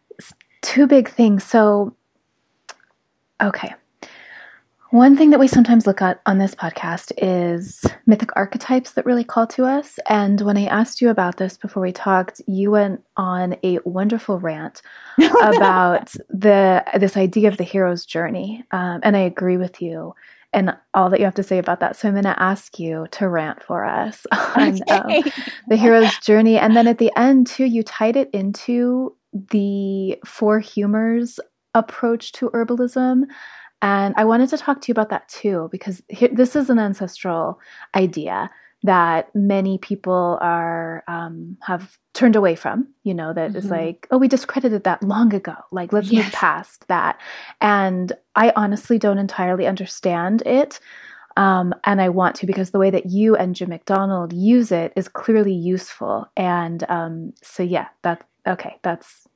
two big things. So, okay, one thing that we sometimes look at on this podcast is mythic archetypes that really call to us. And when I asked you about this before we talked, you went on a wonderful rant about the this idea of the hero's journey. Um, and I agree with you and all that you have to say about that. So I'm going to ask you to rant for us on um, the hero's journey. And then at the end, too, you tied it into the four humors approach to herbalism and I wanted to talk to you about that too, because this is an ancestral idea that many people are um, have turned away from. You know, that mm-hmm. is like, oh, we discredited that long ago. Like, let's yes. move past that. And I honestly don't entirely understand it. Um, and I want to because the way that you and Jim McDonald use it is clearly useful. And um, so, yeah, that's okay. That's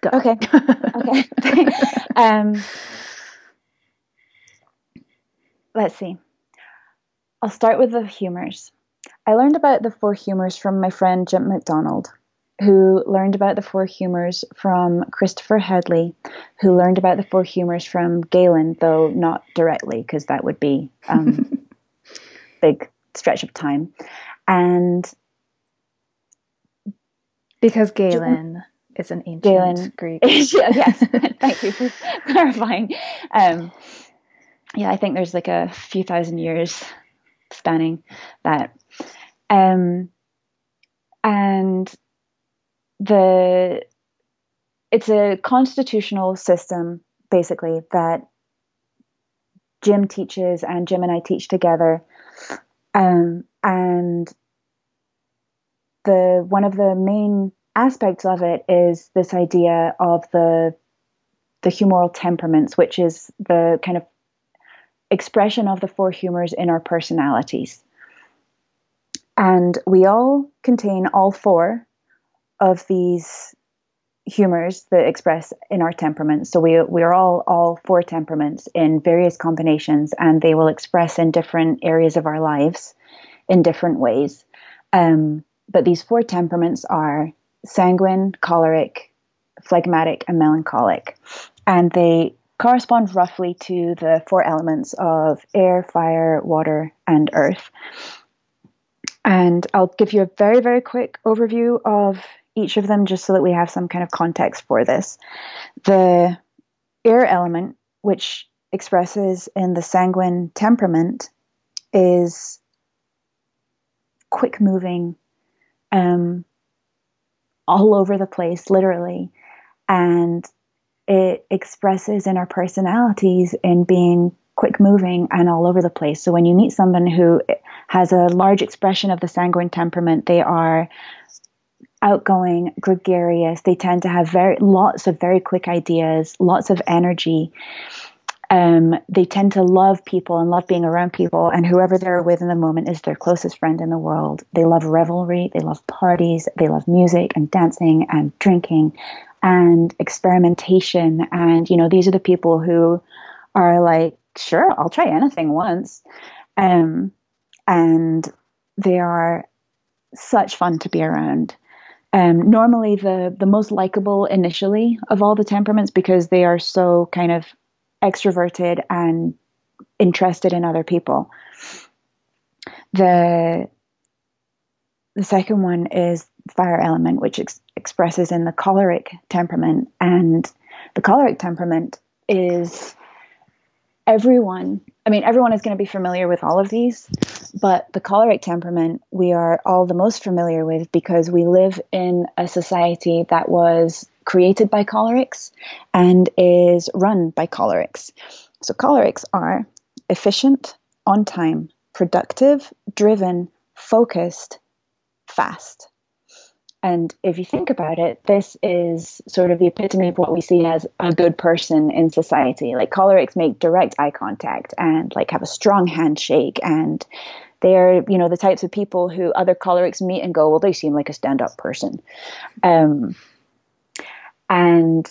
go. Okay. okay. um, let's see. I'll start with the humors. I learned about the four humors from my friend Jim McDonald, who learned about the four humors from Christopher Hedley, who learned about the four humors from Galen, though not directly, because that would be um, big stretch of time. And because Galen is an ancient Galen, Greek. yes, thank you for clarifying. Um, yeah, I think there's like a few thousand years spanning that. Um, and the it's a constitutional system basically that Jim teaches and Jim and I teach together. Um, and the one of the main aspects of it is this idea of the the humoral temperaments, which is the kind of expression of the four humors in our personalities. And we all contain all four of these humors that express in our temperaments. So we we are all all four temperaments in various combinations, and they will express in different areas of our lives in different ways. Um, but these four temperaments are sanguine, choleric, phlegmatic, and melancholic, and they correspond roughly to the four elements of air, fire, water, and earth. And I'll give you a very, very quick overview of each of them just so that we have some kind of context for this. The air element, which expresses in the sanguine temperament, is quick moving, um, all over the place, literally. And it expresses in our personalities in being quick moving and all over the place. So when you meet someone who has a large expression of the sanguine temperament, they are outgoing, gregarious. They tend to have very lots of very quick ideas, lots of energy. Um, they tend to love people and love being around people, and whoever they're with in the moment is their closest friend in the world. They love revelry, they love parties, they love music and dancing and drinking and experimentation. And, you know, these are the people who are like, sure, I'll try anything once. Um, and they are such fun to be around. Um, normally, the the most likable initially of all the temperaments because they are so kind of extroverted and interested in other people. The the second one is fire element, which ex- expresses in the choleric temperament, and the choleric temperament is everyone, I mean, everyone is going to be familiar with all of these, but the choleric temperament we are all the most familiar with because we live in a society that was created by cholerics and is run by cholerics. So, cholerics are efficient, on time, productive, driven, focused, fast. And if you think about it, this is sort of the epitome of what we see as a good person in society. Like cholerics make direct eye contact and like have a strong handshake and they're, you know, the types of people who other cholerics meet and go, well, they seem like a stand-up person. Um, and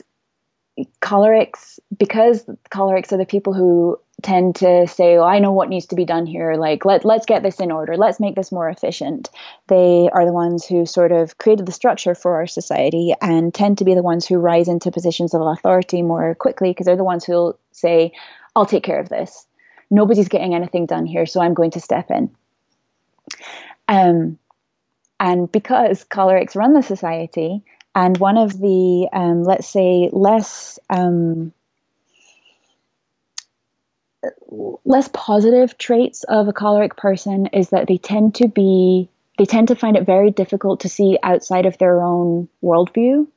cholerics, because cholerics are the people who tend to say, "Oh, I know what needs to be done here. Like, let let's get this in order. Let's make this more efficient." They are the ones who sort of created the structure for our society and tend to be the ones who rise into positions of authority more quickly because they're the ones who'll say, "I'll take care of this. Nobody's getting anything done here, so I'm going to step in." Um, and because cholerics run the society, and one of the um, let's say less um, less positive traits of a choleric person is that they tend to be they tend to find it very difficult to see outside of their own worldview.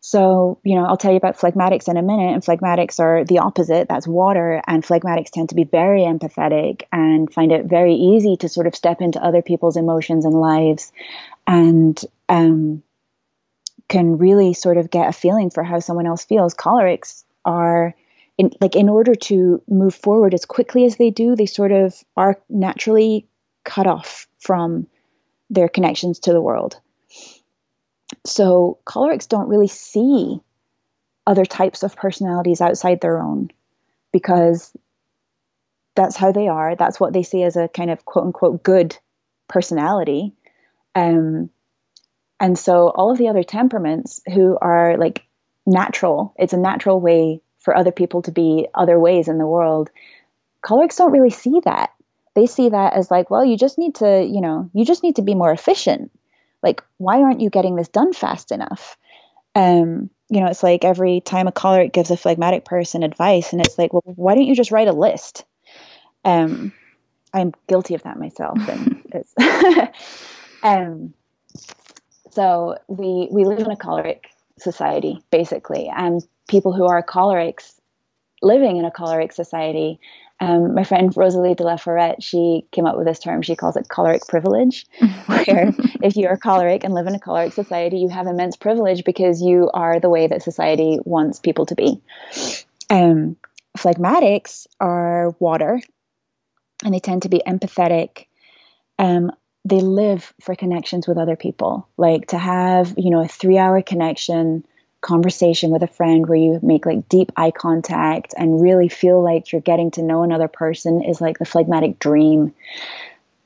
So, you know, I'll tell you about phlegmatics in a minute, and phlegmatics are the opposite. That's water, and phlegmatics tend to be very empathetic and find it very easy to sort of step into other people's emotions and lives, and um, can really sort of get a feeling for how someone else feels. Cholerics are in, like in order to move forward as quickly as they do, they sort of are naturally cut off from their connections to the world. So cholerics don't really see other types of personalities outside their own because that's how they are. That's what they see as a kind of quote unquote good personality. Um, and so all of the other temperaments who are like natural, it's a natural way for other people to be other ways in the world. Cholerics don't really see that. They see that as like, well, you just need to, you know, you just need to be more efficient. Like, why aren't you getting this done fast enough? Um, you know, it's like every time a choleric gives a phlegmatic person advice, and it's like, well, why don't you just write a list? Um, I'm guilty of that myself, and it's um, so we we live in a choleric society basically, and people who are cholerics living in a choleric society Um, my friend Rosalee de la Forêt, she came up with this term. She calls it choleric privilege, where if you are choleric and live in a choleric society, you have immense privilege because you are the way that society wants people to be. Um, phlegmatics are water, and they tend to be empathetic. Um, they live for connections with other people, like to have you know a three-hour connection conversation with a friend where you make like deep eye contact and really feel like you're getting to know another person is like the phlegmatic dream.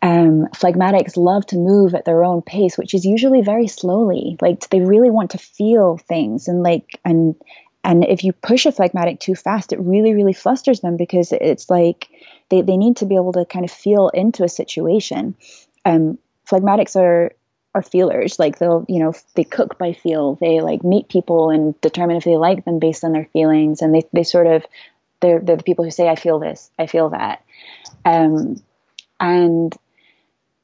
Um, phlegmatics love to move at their own pace, which is usually very slowly. Like they really want to feel things and like and and if you push a phlegmatic too fast, it really really flusters them because it's like they they need to be able to kind of feel into a situation. Um, phlegmatics are are feelers. Like they'll, you know, they cook by feel. They like meet people and determine if they like them based on their feelings. And they, they sort of, they're, they're the people who say, I feel this, I feel that. Um, and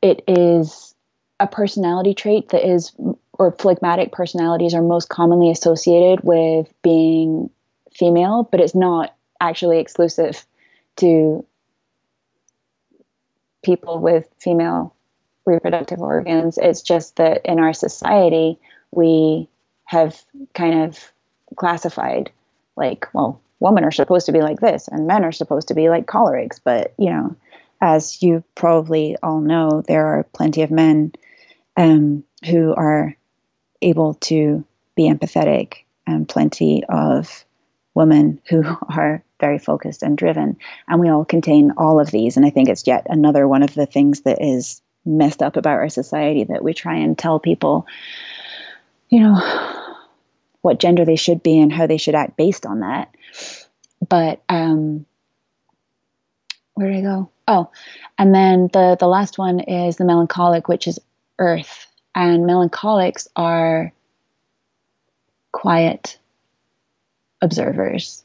it is a personality trait that is, or phlegmatic personalities are most commonly associated with being female, but it's not actually exclusive to people with female reproductive organs. It's just that in our society, we have kind of classified like, well, women are supposed to be like this and men are supposed to be like cholerics. But, you know, as you probably all know, there are plenty of men um, who are able to be empathetic and plenty of women who are very focused and driven. And we all contain all of these. And I think it's yet another one of the things that is messed up about our society that we try and tell people, you know, what gender they should be and how they should act based on that. But um, where did I go? Oh, and then the the last one is the melancholic, which is Earth, and melancholics are quiet observers.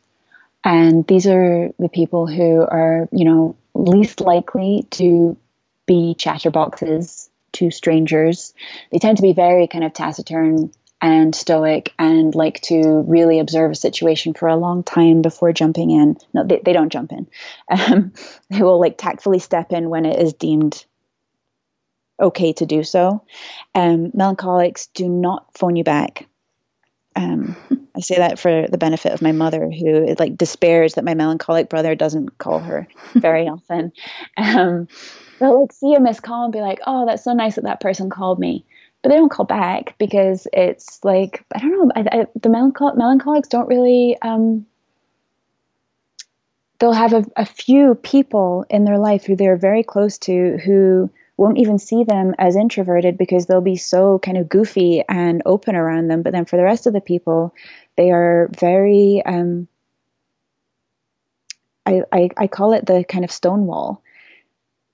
And these are the people who are, you know, least likely to be chatterboxes to strangers. They tend to be very kind of taciturn and stoic and like to really observe a situation for a long time before jumping in. No, they, they don't jump in. Um, they will like tactfully step in when it is deemed okay to do so. Um, melancholics do not phone you back. Um, I say that for the benefit of my mother, who like despairs that my melancholic brother doesn't call her very often. Um, they'll like see a missed call and be like, "Oh, that's so nice that that person called me," but they don't call back because it's like I don't know. I, I, the melanchol- melancholics don't really. Um, they'll have a, a few people in their life who they're very close to who won't even see them as introverted because they'll be so kind of goofy and open around them. But then for the rest of the people, they are very. Um, I, I, I call it the kind of stonewall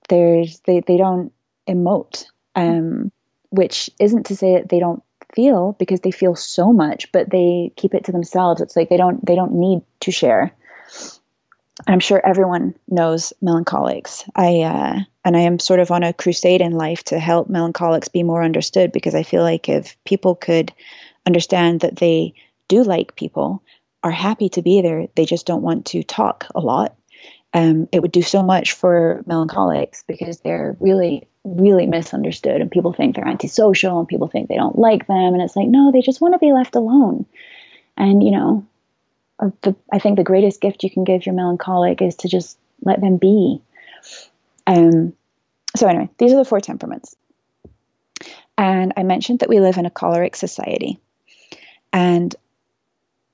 there's they they don't emote, um, which isn't to say that they don't feel because they feel so much, but they keep it to themselves. It's like they don't they don't need to share. I'm sure everyone knows melancholics. I uh, and I am sort of on a crusade in life to help melancholics be more understood because I feel like if people could understand that they do like people, are happy to be there, they just don't want to talk a lot, um, it would do so much for melancholics because they're really, really misunderstood, and people think they're antisocial, and people think they don't like them, and it's like, no, they just want to be left alone. And you know, the, I think the greatest gift you can give your melancholic is to just let them be. Um, so anyway, these are the four temperaments. And I mentioned that we live in a choleric society. And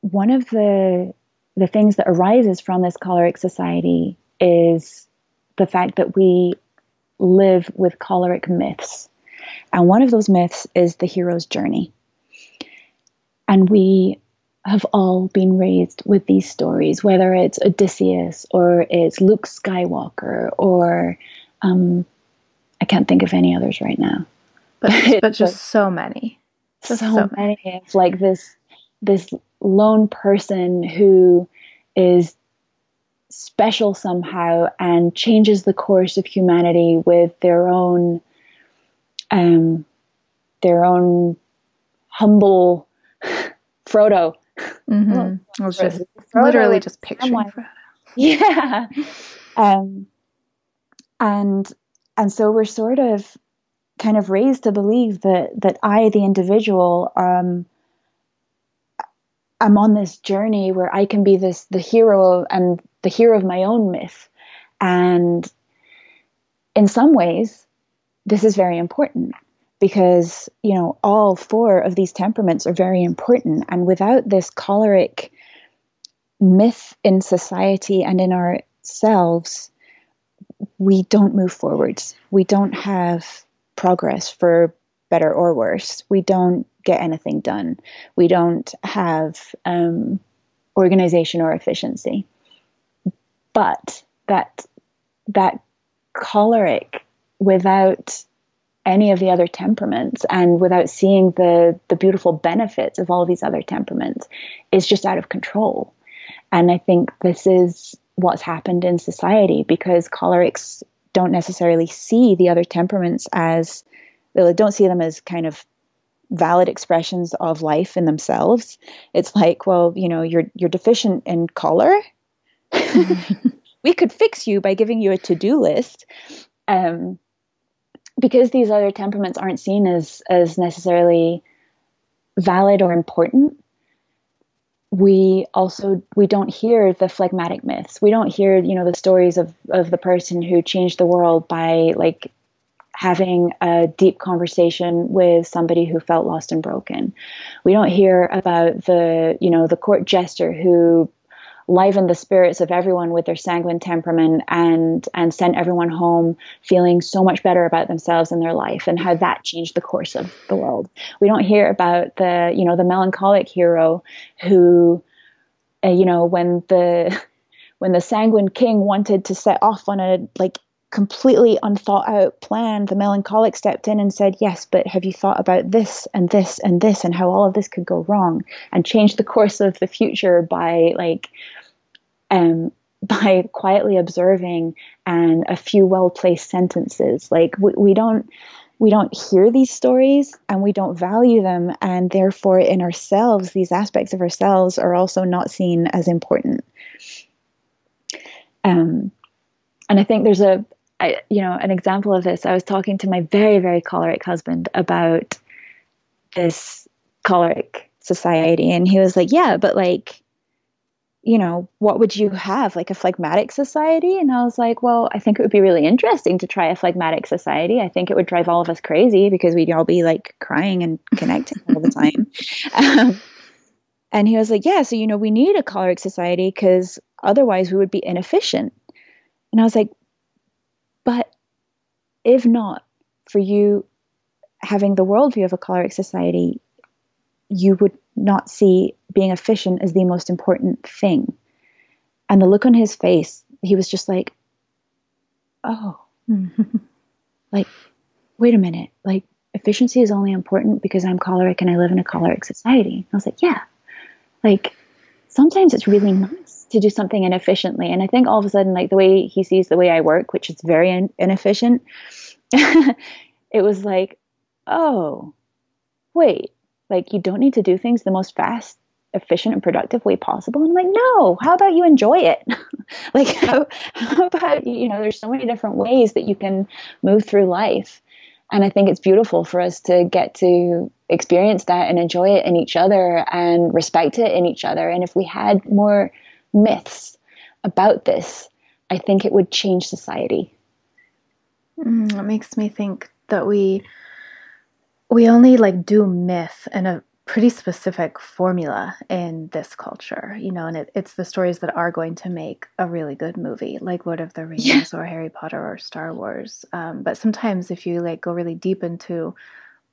one of the the things that arises from this choleric society is the fact that we live with choleric myths. And one of those myths is the hero's journey. And we have all been raised with these stories, whether it's Odysseus or it's Luke Skywalker or um, I can't think of any others right now. But, but just so many. Just so, so many. It's like this this lone person who is special somehow and changes the course of humanity with their own um, their own humble Frodo. Mm-hmm. I was just literally just picturing Frodo. Yeah. um, and and so we're sort of kind of raised to believe that that I, the individual, um, I'm on this journey where I can be this the hero and the hero of my own myth, and in some ways, this is very important because you know all four of these temperaments are very important, and without this choleric myth in society and in ourselves, we don't move forwards. We don't have progress for better or worse. We don't get anything done. We don't have um, organization or efficiency. But that that choleric without any of the other temperaments and without seeing the the beautiful benefits of all these other temperaments is just out of control. And I think this is what's happened in society because cholerics don't necessarily see the other temperaments as they don't see them as kind of valid expressions of life in themselves. It's like, well, you know, you're you're deficient in choler. we could fix you by giving you a to-do list. Um, because these other temperaments aren't seen as as necessarily valid or important we also we don't hear the phlegmatic myths we don't hear you know the stories of of the person who changed the world by like having a deep conversation with somebody who felt lost and broken we don't hear about the you know the court jester who livened the spirits of everyone with their sanguine temperament and and sent everyone home feeling so much better about themselves and their life and how that changed the course of the world. We don't hear about the you know the melancholic hero who uh, you know when the when the sanguine king wanted to set off on a like completely unthought out plan, the melancholic stepped in and said, Yes, but have you thought about this and this and this and how all of this could go wrong and change the course of the future by like um by quietly observing and a few well placed sentences. Like we, we don't we don't hear these stories and we don't value them and therefore in ourselves these aspects of ourselves are also not seen as important um, and i think there's a I, you know, an example of this, I was talking to my very, very choleric husband about this choleric society. And he was like, yeah, but like, you know, what would you have? Like a phlegmatic society? And I was like, well, I think it would be really interesting to try a phlegmatic society. I think it would drive all of us crazy because we'd all be like crying and connecting all the time. Um, and he was like, yeah, so, you know, we need a choleric society because otherwise we would be inefficient. And I was like, but if not for you having the worldview of a choleric society, you would not see being efficient as the most important thing. And the look on his face, he was just like, oh, like, wait a minute. Like, efficiency is only important because I'm choleric and I live in a choleric society. I was like, yeah. Like, sometimes it's really nice to do something inefficiently. And I think all of a sudden, like the way he sees the way I work, which is very in- inefficient, it was like, oh, wait, like you don't need to do things the most fast, efficient, and productive way possible. And I'm like, no, how about you enjoy it? like, how, how about, you know, there's so many different ways that you can move through life. And I think it's beautiful for us to get to experience that and enjoy it in each other and respect it in each other. And if we had more myths about this, I think it would change society. Mm, it makes me think that we we only like do myth in a pretty specific formula in this culture, you know, and it, it's the stories that are going to make a really good movie, like Lord of the Rings yeah. or Harry Potter or Star Wars. Um, but sometimes, if you like go really deep into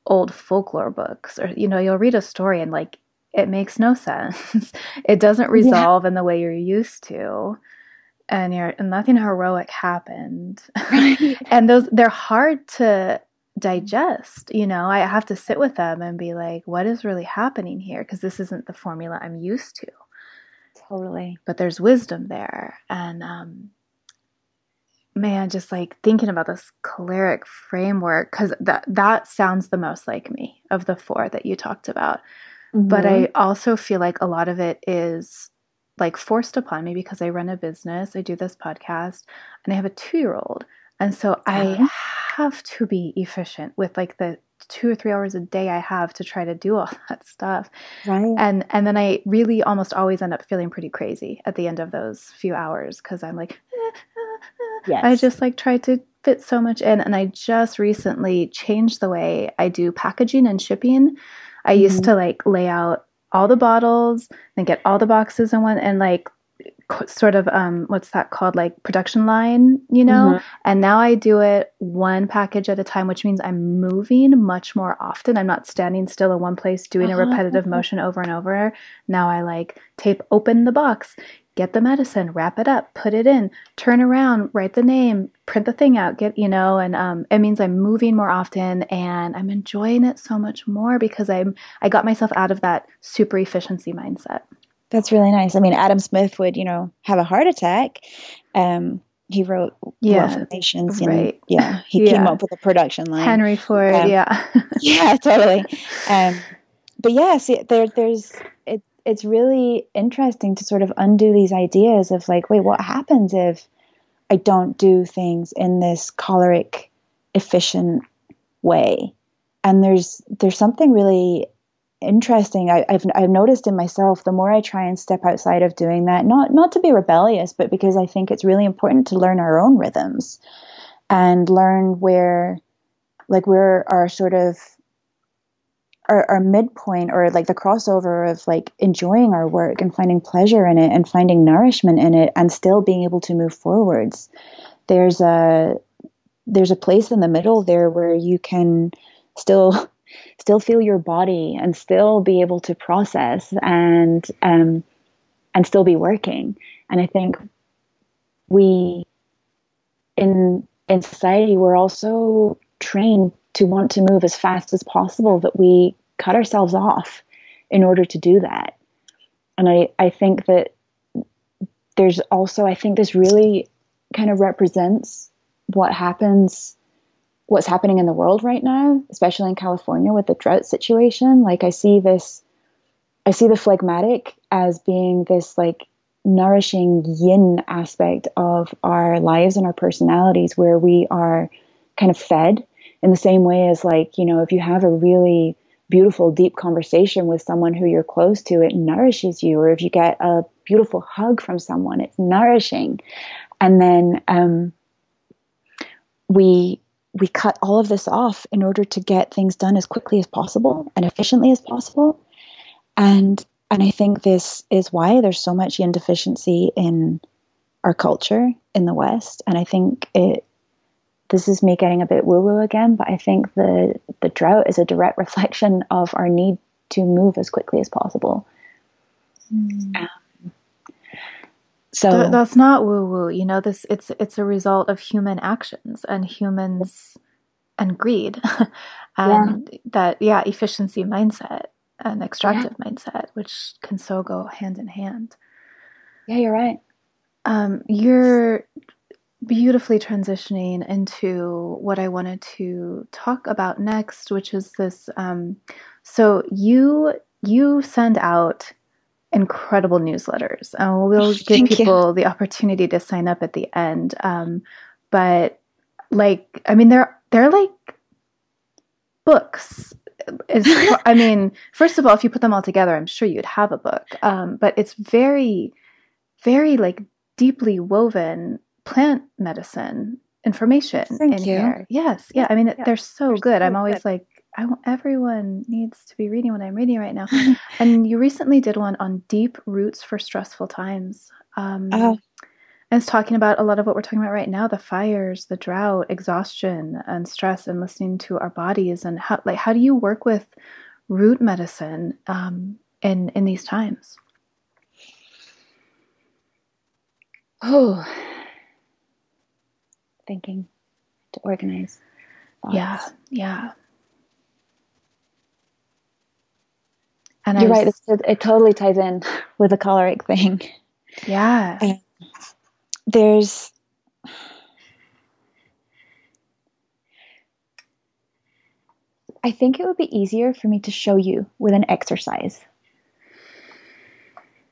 old folklore books, or you know, you'll read a story and like it makes no sense. it doesn't resolve yeah. in the way you're used to. And you're and nothing heroic happened. Right. and those they're hard to digest you know i have to sit with them and be like what is really happening here because this isn't the formula i'm used to totally but there's wisdom there and um man just like thinking about this choleric framework because that that sounds the most like me of the four that you talked about mm-hmm. but i also feel like a lot of it is like forced upon me because I run a business, I do this podcast, and I have a two year old. And so I uh-huh. have to be efficient with like the two or three hours a day I have to try to do all that stuff. Right. And and then I really almost always end up feeling pretty crazy at the end of those few hours because I'm like, eh, eh. Yes. I just like try to fit so much in. And I just recently changed the way I do packaging and shipping. I mm-hmm. used to like lay out all the bottles and get all the boxes in one and like sort of um what's that called like production line you know mm-hmm. and now i do it one package at a time which means i'm moving much more often i'm not standing still in one place doing uh-huh. a repetitive motion over and over now i like tape open the box get the medicine wrap it up put it in turn around write the name print the thing out get you know and um, it means i'm moving more often and i'm enjoying it so much more because i'm i got myself out of that super efficiency mindset that's really nice. I mean, Adam Smith would, you know, have a heart attack. Um, he wrote yeah, Nations. And, right. Yeah, he yeah. came up with a production line. Henry Ford. Um, yeah. yeah, totally. Um, but yeah, see, there, there's. It's really interesting to sort of undo these ideas of like, wait, what happens if I don't do things in this choleric, efficient way? And there's there's something really interesting. I, have I've noticed in myself the more I try and step outside of doing that, not not to be rebellious, but because I think it's really important to learn our own rhythms and learn where, like, where our sort of our, our midpoint or like the crossover of like enjoying our work and finding pleasure in it and finding nourishment in it and still being able to move forwards. There's a there's a place in the middle there where you can still still feel your body and still be able to process and um, and still be working. And I think we in in society we're also trained to want to move as fast as possible that we cut ourselves off in order to do that. And I, I think that there's also I think this really kind of represents what happens what's happening in the world right now, especially in California with the drought situation. Like I see this, I see the phlegmatic as being this like nourishing yin aspect of our lives and our personalities where we are kind of fed in the same way as like, you know, if you have a really beautiful deep conversation with someone who you're close to, it nourishes you. Or if you get a beautiful hug from someone, it's nourishing. And then um, we we cut all of this off in order to get things done as quickly as possible and efficiently as possible. And and I think this is why there's so much yin deficiency in our culture in the West. And I think it this is me getting a bit woo woo again, but I think the the drought is a direct reflection of our need to move as quickly as possible. Mm. Um, so that's not woo woo. You know, this it's it's a result of human actions and humans and greed and yeah. that yeah, efficiency mindset and extractive yeah. mindset, which can so go hand in hand. Yeah, you're right. Um, you're beautifully transitioning into what I wanted to talk about next, which is this. Um, so you you send out incredible newsletters. And we'll oh, give people you. the opportunity to sign up at the end. Um, but like, I mean, they're they're like books. I mean, first of all, if you put them all together, I'm sure you'd have a book. Um, but it's very, very like deeply woven plant medicine information Thank in you. here. Yes, yeah. I mean, yeah. they're so they're good. So I'm always good. like, I want everyone needs to be reading what I'm reading right now. and you recently did one on deep roots for stressful times. Um, uh, and it's talking about a lot of what we're talking about right now: the fires, the drought, exhaustion, and stress, and listening to our bodies. And how, like, how do you work with root medicine um, in in these times? Oh, thinking to organize. Thoughts. Yeah, yeah. And you're was, right; it, it, totally ties in with the choleric thing. Yeah. And there's I think it would be easier for me to show you with an exercise.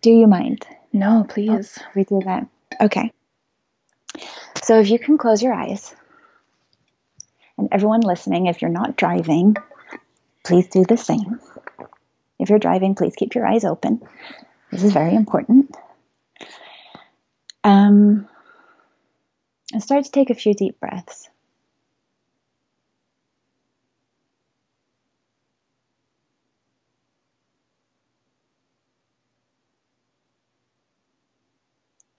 Do you mind? No, please. Oh, we do that. Okay. So if you can close your eyes, and everyone listening, if you're not driving, please do the same. If you're driving, please keep your eyes open. This is very important. Um, and start to take a few deep breaths.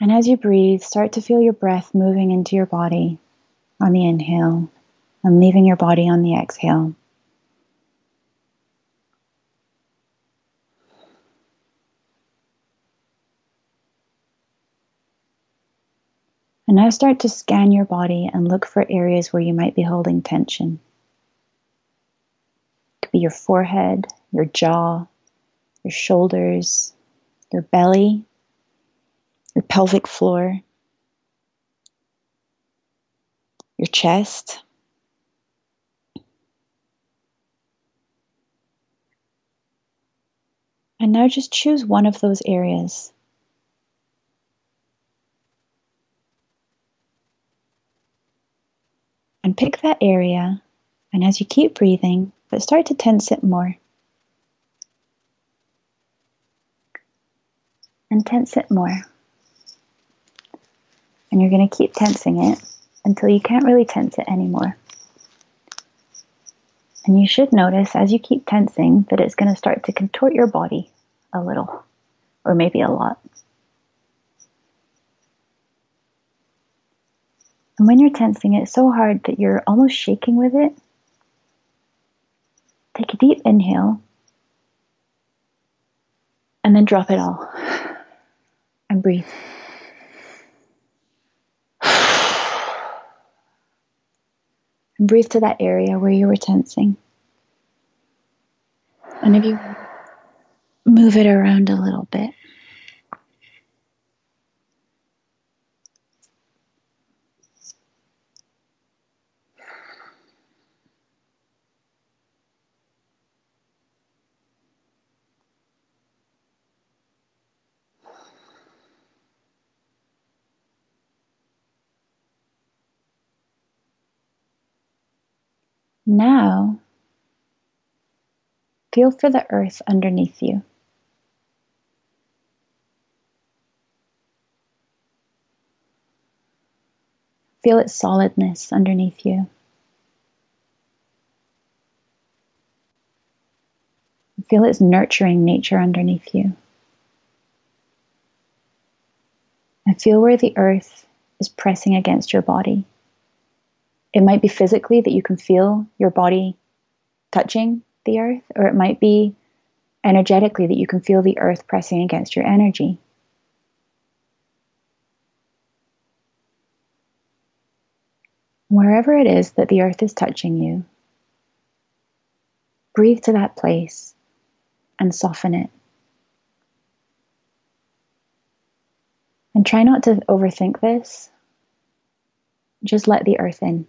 And as you breathe, start to feel your breath moving into your body on the inhale and leaving your body on the exhale. And now start to scan your body and look for areas where you might be holding tension. It could be your forehead, your jaw, your shoulders, your belly, your pelvic floor, your chest. And now just choose one of those areas and pick that area. And as you keep breathing, but start to tense it more. And tense it more. And you're going to keep tensing it until you can't really tense it anymore. And you should notice as you keep tensing that it's going to start to contort your body a little, or maybe a lot. And when you're tensing it so hard that you're almost shaking with it, take a deep inhale and then drop it all and breathe. And breathe to that area where you were tensing. And if you move it around a little bit. Now, feel for the earth underneath you. Feel its solidness underneath you. Feel its nurturing nature underneath you. And feel where the earth is pressing against your body. It might be physically that you can feel your body touching the earth, or it might be energetically that you can feel the earth pressing against your energy. Wherever it is that the earth is touching you, breathe to that place and soften it. And try not to overthink this. Just let the earth in.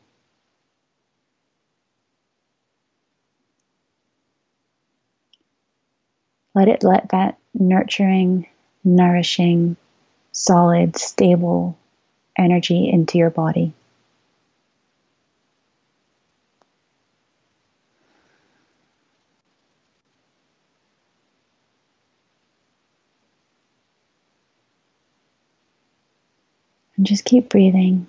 Let it let that nurturing, nourishing, solid, stable energy into your body. And just keep breathing.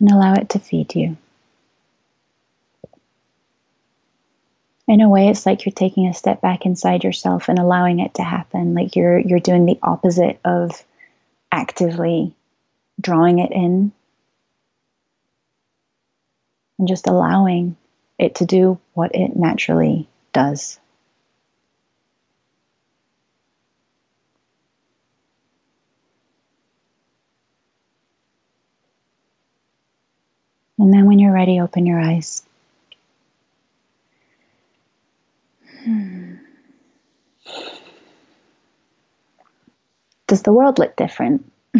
And allow it to feed you. In a way it's like you're taking a step back inside yourself and allowing it to happen like you're you're doing the opposite of actively drawing it in and just allowing it to do what it naturally does And then when you're ready, open your eyes. Does the world look different?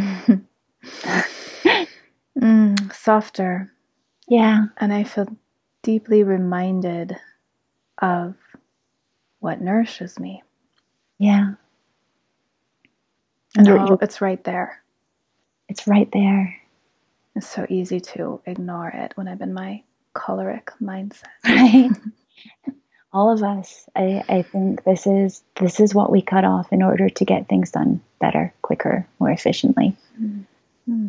mm, softer. Yeah. And I feel deeply reminded of what nourishes me. Yeah. And oh, it's right there. It's right there. It's so easy to ignore it when I'm in my choleric mindset. Right. All of us. I, I think this is this is what we cut off in order to get things done better, quicker, more efficiently. Mm-hmm.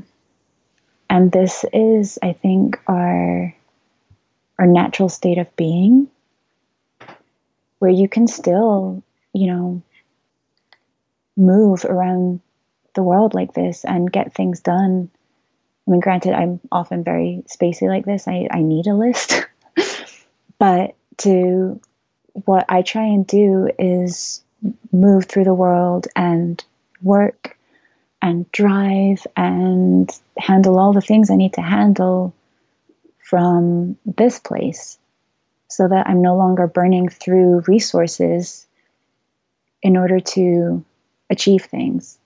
And this is, I think, our our natural state of being where you can still, you know, move around the world like this and get things done. I mean, granted, I'm often very spacey like this. I, I need a list. but to what I try and do is move through the world and work and drive and handle all the things I need to handle from this place so that I'm no longer burning through resources in order to achieve things.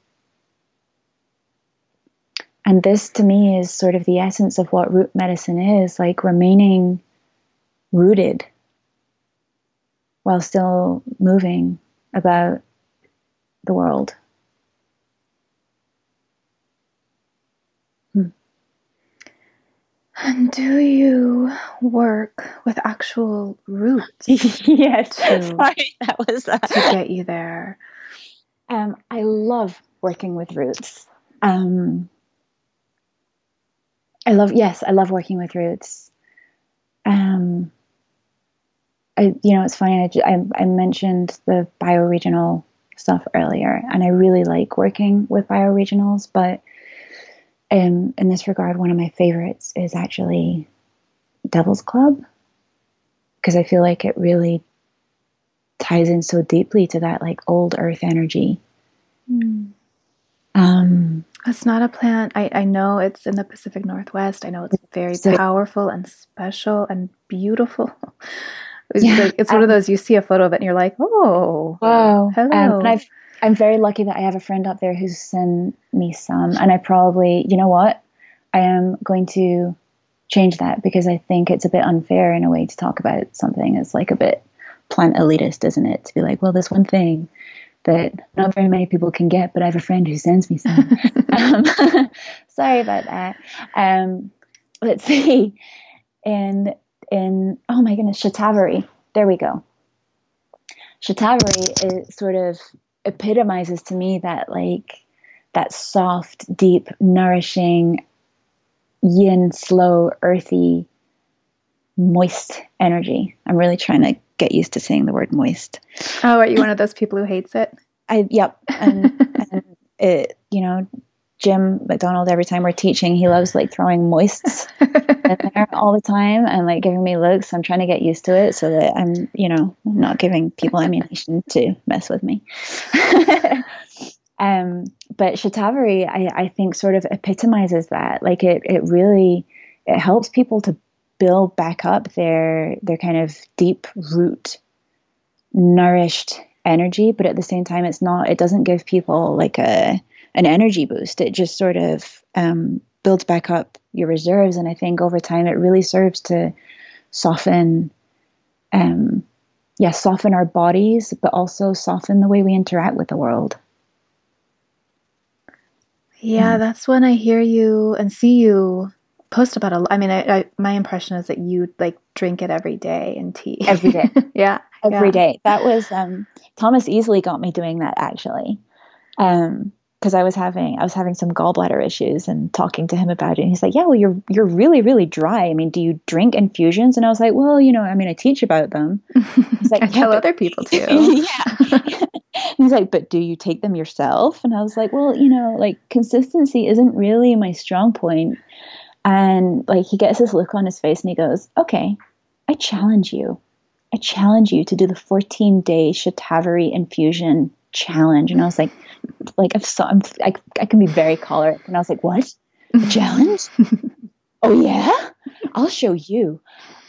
And this to me is sort of the essence of what root medicine is like remaining rooted while still moving about the world. And do you work with actual roots? yes, to, sorry, that was uh, to get you there. Um, I love working with roots. Um, I love yes, I love working with roots. Um, I you know it's funny. I, I, I mentioned the bioregional stuff earlier, and I really like working with bioregionals, but um, in this regard, one of my favorites is actually Devil's Club because I feel like it really ties in so deeply to that like old earth energy. Mm. Um, it's not a plant. I, I know it's in the Pacific Northwest. I know it's very so, powerful and special and beautiful. It's yeah, like it's one of those you see a photo of it and you're like, oh, wow, hello. Um, and I've I'm very lucky that I have a friend up there who's sent me some, and I probably, you know what, I am going to change that because I think it's a bit unfair in a way to talk about something as like a bit plant elitist, isn't it? To be like, well, this one thing that not very many people can get, but I have a friend who sends me some. um, sorry about that. Um, let's see. In in oh my goodness, Shatavari. There we go. Shatavari is sort of epitomizes to me that like that soft, deep, nourishing, yin, slow, earthy, moist energy. I'm really trying to get used to saying the word moist. Oh, are you one of those people who hates it? I yep, and, and it you know Jim McDonald, every time we're teaching, he loves like throwing moists in there all the time and like giving me looks. I'm trying to get used to it so that I'm, you know, not giving people ammunition to mess with me. um, but Shatavari, I, I think, sort of epitomizes that. Like it, it really, it helps people to build back up their their kind of deep root, nourished energy. But at the same time, it's not. It doesn't give people like a an energy boost. It just sort of um, builds back up your reserves, and I think over time it really serves to soften, um, yeah, soften our bodies, but also soften the way we interact with the world. Yeah, mm. that's when I hear you and see you post about a. I mean, I, I, my impression is that you like drink it every day in tea. Every day. yeah, every yeah. day. That was um, Thomas Easley got me doing that actually. Um, because I was having I was having some gallbladder issues and talking to him about it. And he's like, "Yeah, well, you're you're really really dry. I mean, do you drink infusions?" And I was like, "Well, you know, I mean, I teach about them." He's like, I yeah, tell but, other people too. yeah. he's like, "But do you take them yourself?" And I was like, "Well, you know, like consistency isn't really my strong point." And like he gets this look on his face and he goes, "Okay, I challenge you. I challenge you to do the 14 day Shatavari infusion challenge." And I was like like I'm so I'm I, I can be very choleric, and I was like, what a challenge? oh yeah, I'll show you.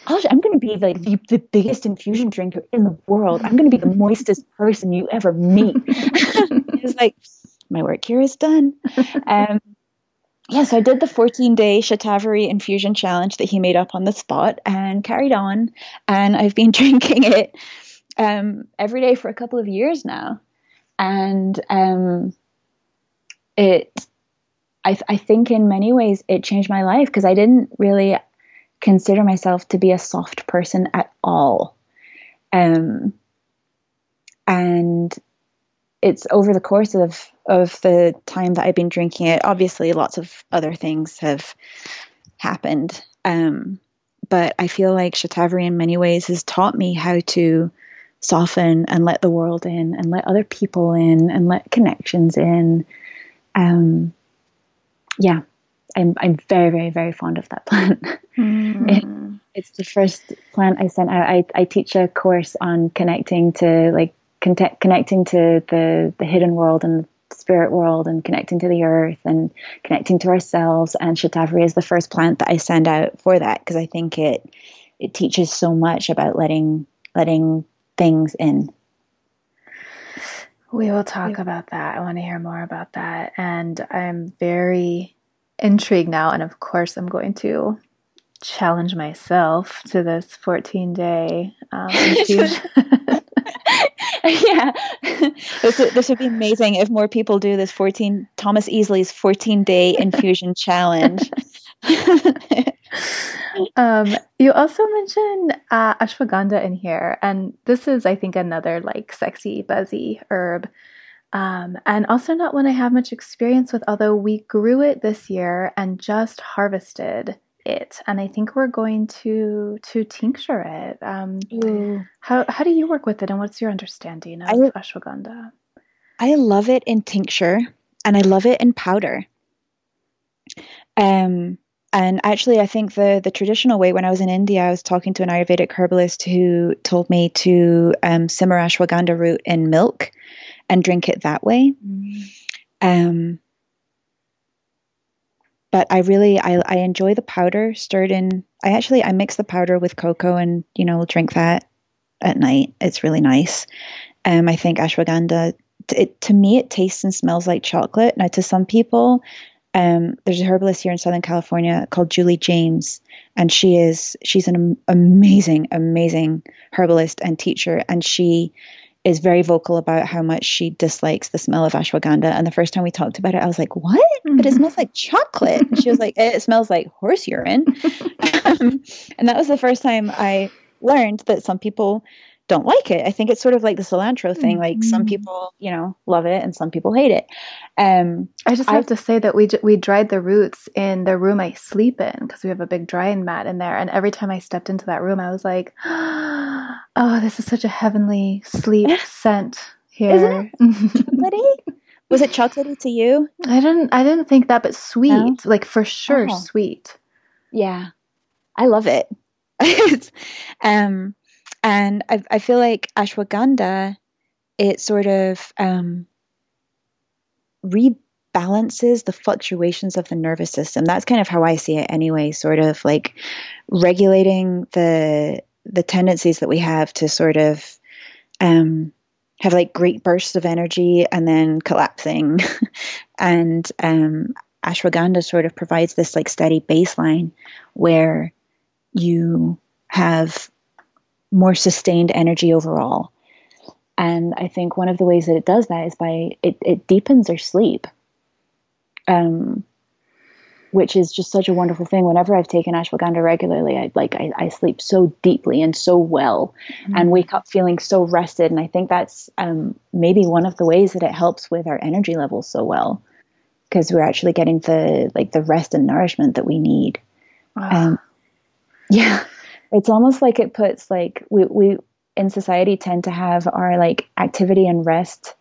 i am going to be like the, the biggest infusion drinker in the world. I'm going to be the moistest person you ever meet. It's like, my work here is done. Um, yeah, so I did the 14 day Shatavari infusion challenge that he made up on the spot and carried on. And I've been drinking it um, every day for a couple of years now, and um, it. I, I think in many ways it changed my life because I didn't really consider myself to be a soft person at all. Um, and it's over the course of of the time that I've been drinking it. Obviously, lots of other things have happened, um, but I feel like Shatavari in many ways has taught me how to soften and let the world in, and let other people in, and let connections in. Um, yeah, I'm I'm very very very fond of that plant. Mm. it, it's the first plant I sent out. I I teach a course on connecting to like connect, connecting to the the hidden world and the spirit world and connecting to the earth and connecting to ourselves. And Shatavari is the first plant that I send out for that because I think it it teaches so much about letting letting things in. We will talk about that. I want to hear more about that. And I'm very intrigued now. And of course, I'm going to challenge myself to this 14 day um, yeah, this would, this would be amazing if more people do this 14 Thomas Easley's 14 day infusion challenge. um, you also mentioned uh, ashwagandha in here, and this is, I think, another like sexy, buzzy herb. Um, and also not one I have much experience with, although we grew it this year and just harvested it and i think we're going to to tincture it. Um, how, how do you work with it and what's your understanding of I, ashwagandha? I love it in tincture and i love it in powder. Um and actually i think the the traditional way when i was in india i was talking to an ayurvedic herbalist who told me to um, simmer ashwagandha root in milk and drink it that way mm. um but I really I, I enjoy the powder stirred in. I actually I mix the powder with cocoa and you know drink that at night. It's really nice. Um, I think ashwagandha. It, to me, it tastes and smells like chocolate. Now, to some people, um, there's a herbalist here in Southern California called Julie James, and she is she's an amazing, amazing herbalist and teacher, and she is very vocal about how much she dislikes the smell of ashwagandha. And the first time we talked about it, I was like, "What? But it smells like chocolate." And she was like, "It smells like horse urine." um, and that was the first time I learned that some people don't like it. I think it's sort of like the cilantro thing. Mm-hmm. Like some mm-hmm. people, you know, love it and some people hate it. Um, I just have I, to say that we we dried the roots in the room I sleep in because we have a big drying mat in there. And every time I stepped into that room, I was like, "Oh, this is such a heavenly sleep scent here." Isn't it chocolatey? Was it chocolatey to you? I didn't. I didn't think that, but sweet, no? like for sure, oh. sweet. Yeah, I love it. um and I, I feel like ashwagandha, it sort of um, rebalances the fluctuations of the nervous system. That's kind of how I see it anyway, sort of like regulating the the tendencies that we have to sort of um, have like great bursts of energy and then collapsing. and um, ashwagandha sort of provides this like steady baseline where you have more sustained energy overall. And I think one of the ways that it does that is by it, it deepens our sleep, um, which is just such a wonderful thing. Whenever I've taken ashwagandha regularly, I like I, I sleep so deeply and so well, mm-hmm. and wake up feeling so rested. And I think that's um, maybe one of the ways that it helps with our energy levels so well, because we're actually getting the like the rest and nourishment that we need. Um, yeah it's almost like it puts like we we in society tend to have our like activity and rest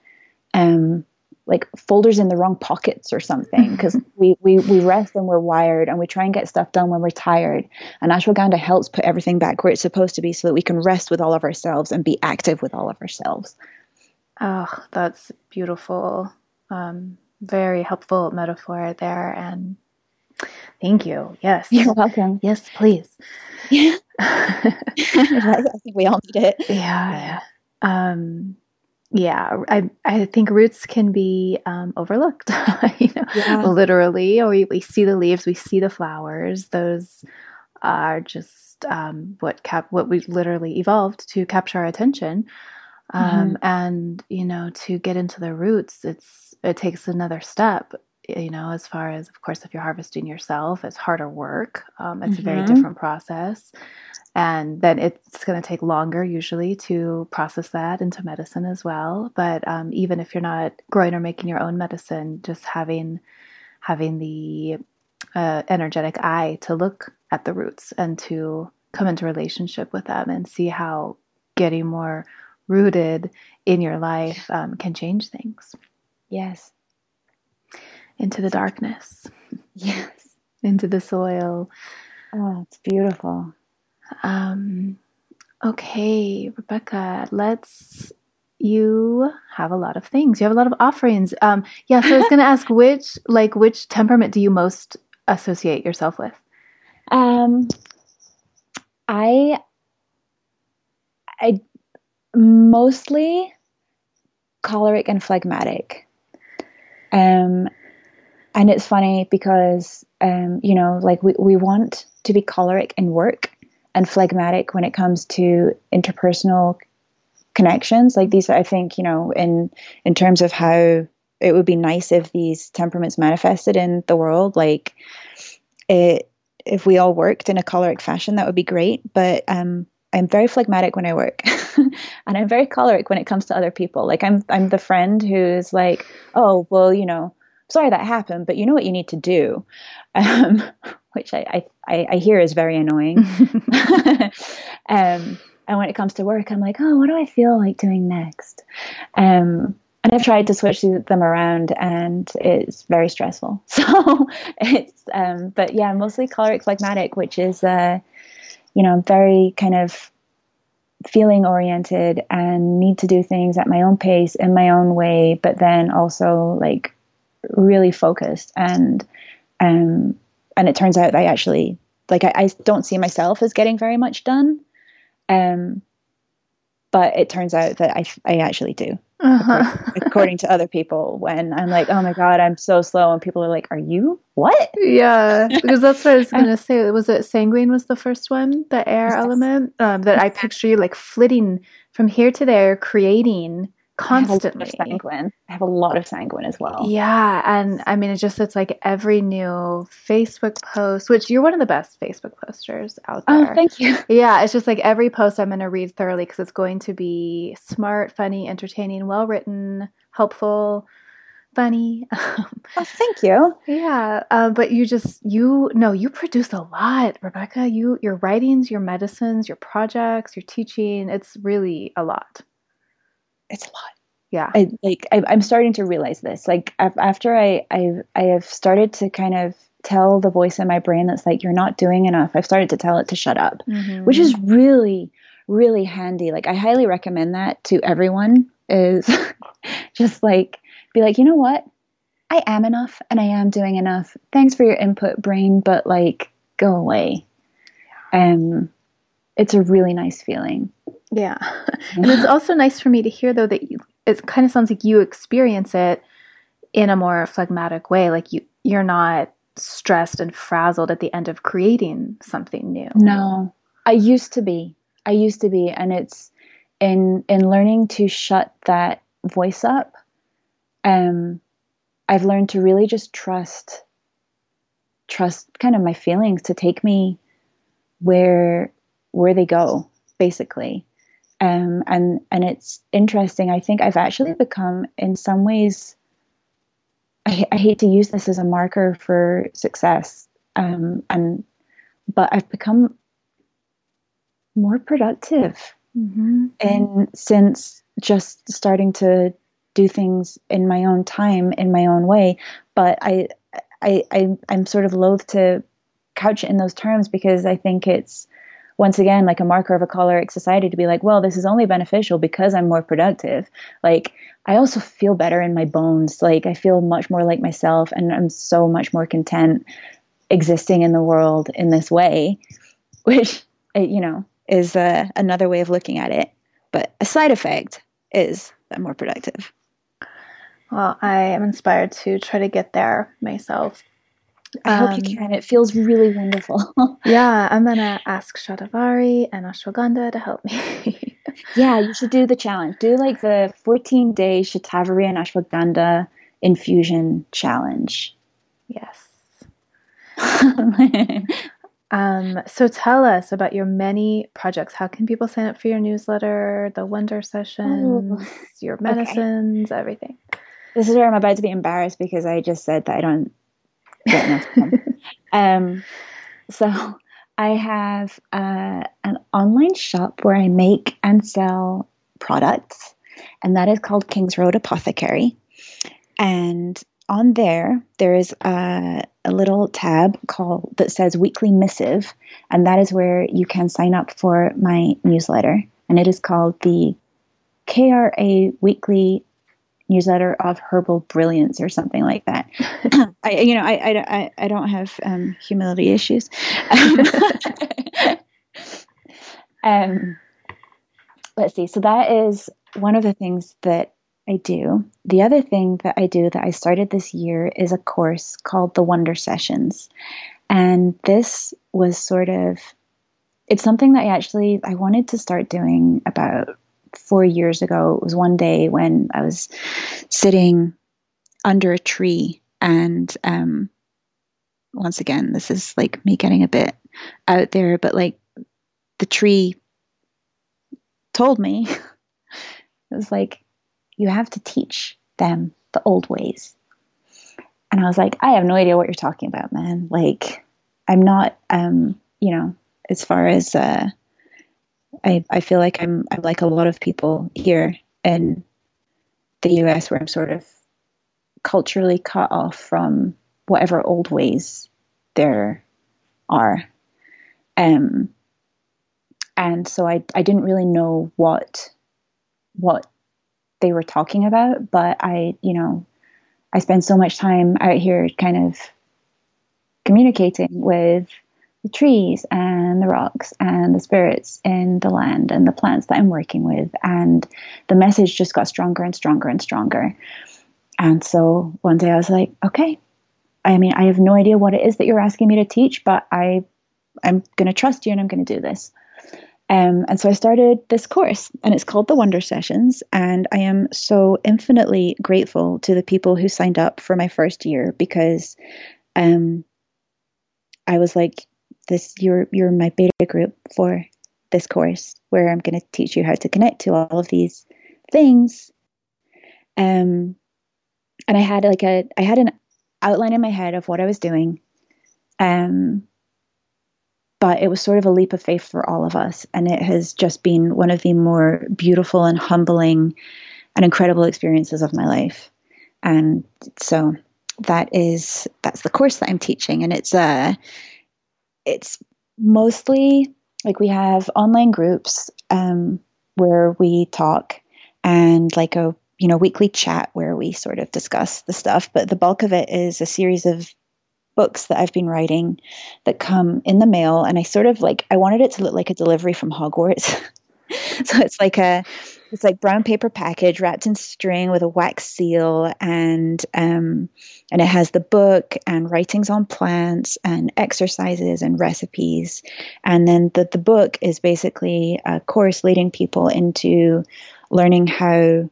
um like folders in the wrong pockets or something because we, we we rest and we're wired and we try and get stuff done when we're tired. And ashwagandha helps put everything back where it's supposed to be so that we can rest with all of ourselves and be active with all of ourselves. Oh that's beautiful um, very helpful metaphor there and thank you yes you're welcome yes please yeah. I think we all need it. Yeah. Um, yeah, I I think roots can be um, overlooked, you know, yeah. literally. Or we, we see the leaves, we see the flowers. Those are just um, what cap what we literally evolved to capture our attention. Um, mm-hmm. And you know, to get into the roots, it's it takes another step. You know, as far as of course, if you're harvesting yourself, it's harder work. Um, it's mm-hmm. a very mm-hmm. different process and then it's going to take longer usually to process that into medicine as well but um, even if you're not growing or making your own medicine just having having the uh, energetic eye to look at the roots and to come into relationship with them and see how getting more rooted in your life um, can change things yes into the darkness yes into the soil oh it's beautiful um, okay, Rebecca, let's. You have a lot of things. You have a lot of offerings. Um, yeah, so I was going to ask which, like, which temperament do you most associate yourself with? Um, I, I mostly choleric and phlegmatic. Um, and it's funny because, um, you know, like we, we want to be choleric in work and phlegmatic when it comes to interpersonal connections. Like these i think you know in in terms of how it would be nice if these temperaments manifested in the world like it if we all worked in a choleric fashion that would be great. But um i'm very phlegmatic when i work and i'm very choleric when it comes to other people. Like i'm i'm the friend who's like oh well you know sorry that happened but you know what you need to do um, which I, I, I hear is very annoying. um, and when it comes to work, I'm like, oh, what do I feel like doing next? Um, and I've tried to switch them around, and it's very stressful. So it's, um, but yeah, mostly choleric phlegmatic, which is, uh, you know, very kind of feeling oriented and need to do things at my own pace in my own way, but then also like really focused and um, and it turns out I actually like I, I, don't see myself as getting very much done. Um, but it turns out that I, I actually do. Uh-huh. According, according, to other people, when I'm like, oh my God, I'm so slow. And people are like, are you? What? Yeah. Because that's what I was going to say. Was it sanguine was the first one, the air element um, that I picture you like flitting from here to there, creating constantly. I sanguine. I have a lot of sanguine as well. Yeah, and I mean, it just it's like every new Facebook post, which you're one of the best Facebook posters out oh, there. Oh, thank you. Yeah, it's just like every post I'm going to read thoroughly because it's going to be smart, funny, entertaining, well written, helpful funny. oh, thank you. Yeah, uh, but you just you no, you produce a lot, Rebecca. You your writings, your medicines, your projects, your teaching. It's really a lot it's a lot. Yeah. I, like I, am starting to realize this. Like after I I've I have started to kind of tell the voice in my brain that's like you're not doing enough. I've started to tell it to shut up, mm-hmm. which is really really handy. Like I highly recommend that to everyone. Is just like be like you know what I am enough and I am doing enough. Thanks for your input, brain, but like go away. Um, it's a really nice feeling. Yeah. and it's also nice for me to hear, though, that you, it kind of sounds like you experience it in a more phlegmatic way. Like you, you're not stressed and frazzled at the end of creating something new. No, I used to be. I used to be. And it's in, in learning to shut that voice up. Um, I've learned to really just trust, trust kind of my feelings to take me where, where they go, basically. Um, and and it's interesting. I think I've actually become, in some ways, I, I hate to use this as a marker for success, um, and but I've become more productive, mm-hmm. and since just starting to do things in my own time, in my own way. But I, I, I I'm sort of loath to couch it in those terms because I think it's once again like a marker of a choleric society to be like well this is only beneficial because i'm more productive. Like i also feel better in my bones. Like i feel much more like myself and i'm so much more content existing in the world in this way which you know is uh, another way of looking at it. But a side effect is i'm more productive. Well i am inspired to try to get there myself I um, hope you um, can. It feels really wonderful. yeah, I'm gonna ask Shatavari and Ashwagandha to help me. yeah, you should do the challenge. Do like the 14 day Shatavari and Ashwagandha infusion challenge. Yes. um, so tell us about your many projects. How can people sign up for your newsletter, the wonder sessions, Ooh. your medicines, okay. everything? This is where I'm about to be embarrassed because I just said that I don't um, so I have uh, an online shop where I make and sell products, and that is called King's Road Apothecary. And on there, there is a, a, little tab called that says Weekly Missive, and that is where you can sign up for my newsletter. And it is called the KRA Weekly newsletter of herbal brilliance or something like that. I, you know, I, I, I don't have um, humility issues. um, let's see. So that is one of the things that I do. The other thing that I do that I started this year is a course called the Wonder Sessions. And this was sort of it's something that I actually I wanted to start doing about four years ago. It was one day when I was sitting under a tree, and um, once again, this is like me getting a bit out there, but like the tree told me, it was like, you have to teach them the old ways. And I was like, I have no idea what you're talking about, man. Like, I'm not, um, you know, as far as uh, I, I feel like I'm I'm like a lot of people here in the US where I'm sort of culturally cut off from whatever old ways there are. Um, and so I I didn't really know what what they were talking about, but I, you know, I spend so much time out here kind of communicating with the trees and the rocks and the spirits in the land and the plants that I'm working with. And the message just got stronger and stronger and stronger. And so one day I was like, okay, I mean, I have no idea what it is that you're asking me to teach, but I, I'm going to trust you and I'm going to do this. Um, and so I started this course, and it's called the Wonder Sessions. And I am so infinitely grateful to the people who signed up for my first year because um, I was like, this you're you're my beta group for this course where I'm going to teach you how to connect to all of these things. Um, and I had like a I had an outline in my head of what I was doing. Um, but it was sort of a leap of faith for all of us, and it has just been one of the more beautiful and humbling and incredible experiences of my life. And so that is that's the course that I'm teaching, and it's a uh, it's mostly like we have online groups um, where we talk and like a you know weekly chat where we sort of discuss the stuff. But the bulk of it is a series of books that I've been writing that come in the mail. And I sort of like I wanted it to look like a delivery from Hogwarts. So it's like a it's like brown paper package wrapped in string with a wax seal and um, and it has the book and writings on plants and exercises and recipes and then the, the book is basically a course leading people into learning how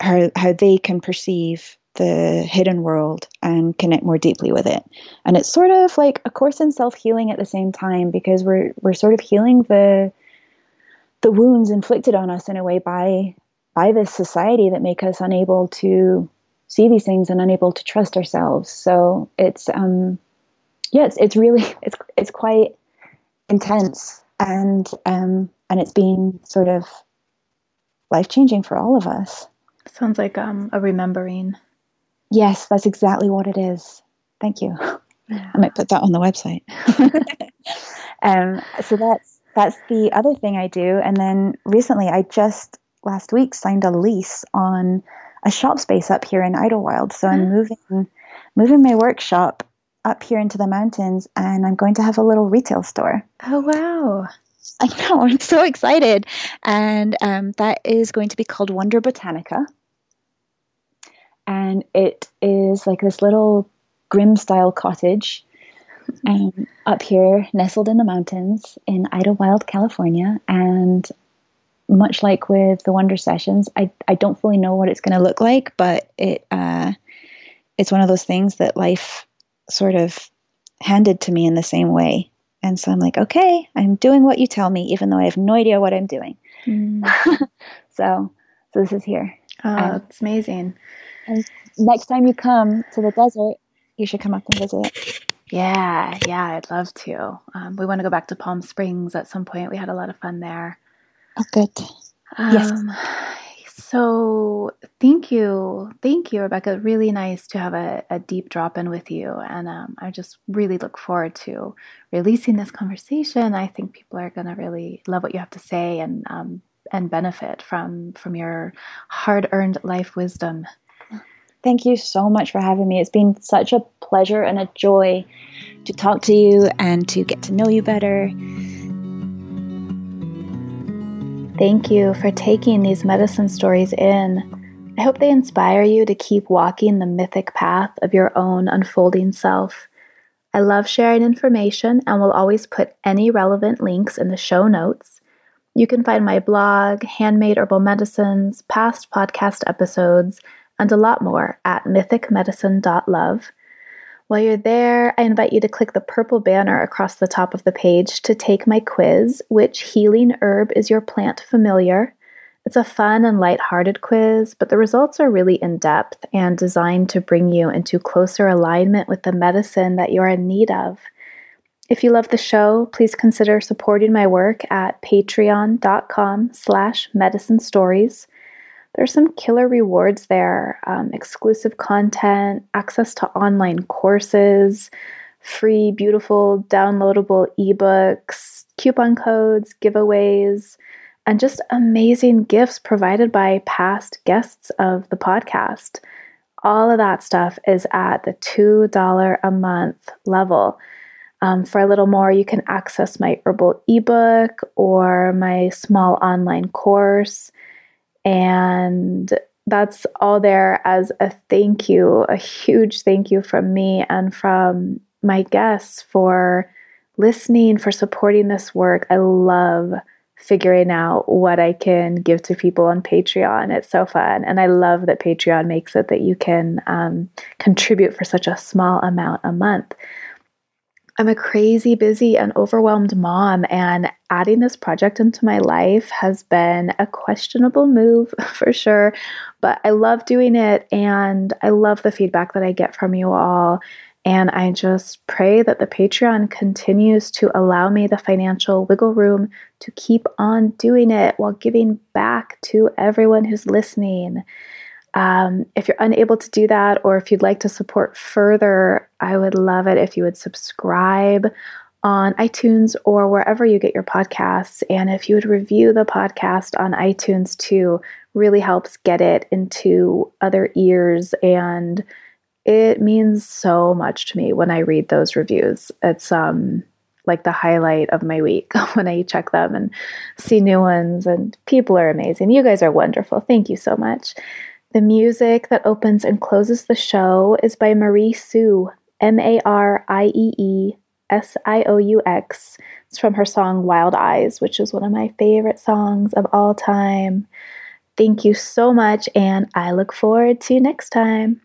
how how they can perceive the hidden world and connect more deeply with it. And it's sort of like a course in self-healing at the same time because we're we're sort of healing the the wounds inflicted on us in a way by by this society that make us unable to see these things and unable to trust ourselves. So it's um yeah, it's, it's really it's it's quite intense and um and it's been sort of life changing for all of us. Sounds like um a remembering. Yes, that's exactly what it is. Thank you. Yeah. I might put that on the website. um, so that's that's the other thing I do. And then recently, I just last week signed a lease on a shop space up here in Idyllwild. So I'm moving moving my workshop up here into the mountains, and I'm going to have a little retail store. Oh wow! I know, I'm so excited, and um, that is going to be called Wonder Botanica, and it is like this little Grimm style cottage um, up here, nestled in the mountains in Idyllwild, California. And much like with the Wonder Sessions, I, I don't fully know what it's going to look like, but it uh, it's one of those things that life sort of handed to me in the same way. And so I'm like, okay, I'm doing what you tell me, even though I have no idea what I'm doing. Mm. so, so this is here. Oh, it's amazing. And next time you come to the desert, you should come up and visit. Yeah, yeah, I'd love to. Um, we want to go back to Palm Springs at some point. We had a lot of fun there. Oh, good. Um, yes. So thank you. Thank you, Rebecca. Really nice to have a, a deep drop in with you. And um, I just really look forward to releasing this conversation. I think people are going to really love what you have to say and, um, and benefit from, from your hard earned life wisdom. Thank you so much for having me. It's been such a pleasure and a joy to talk to you and to get to know you better. Thank you for taking these medicine stories in. I hope they inspire you to keep walking the mythic path of your own unfolding self. I love sharing information and will always put any relevant links in the show notes. You can find my blog, handmade herbal medicines, past podcast episodes, and a lot more at mythicmedicine.love. While you're there, I invite you to click the purple banner across the top of the page to take my quiz Which healing herb is your plant familiar? It's a fun and light-hearted quiz, but the results are really in depth and designed to bring you into closer alignment with the medicine that you're in need of. If you love the show, please consider supporting my work at patreon.com slash medicine stories there's some killer rewards there um, exclusive content, access to online courses, free, beautiful, downloadable ebooks, coupon codes, giveaways, and just amazing gifts provided by past guests of the podcast. All of that stuff is at the $2 a month level. Um, for a little more, you can access my herbal ebook or my small online course. And that's all there as a thank you, a huge thank you from me and from my guests for listening, for supporting this work. I love figuring out what I can give to people on Patreon. It's so fun. And I love that Patreon makes it that you can um, contribute for such a small amount a month. I'm a crazy, busy, and overwhelmed mom, and adding this project into my life has been a questionable move for sure. But I love doing it, and I love the feedback that I get from you all. And I just pray that the Patreon continues to allow me the financial wiggle room to keep on doing it while giving back to everyone who's listening. Um, if you're unable to do that, or if you'd like to support further, I would love it if you would subscribe on iTunes or wherever you get your podcasts. And if you would review the podcast on iTunes too, really helps get it into other ears. And it means so much to me when I read those reviews. It's um like the highlight of my week when I check them and see new ones. And people are amazing. You guys are wonderful. Thank you so much. The music that opens and closes the show is by Mariee Sioux, M A R I E E S I O U X. It's from her song Wild Eyes, which is one of my favorite songs of all time. Thank you so much, and I look forward to next time.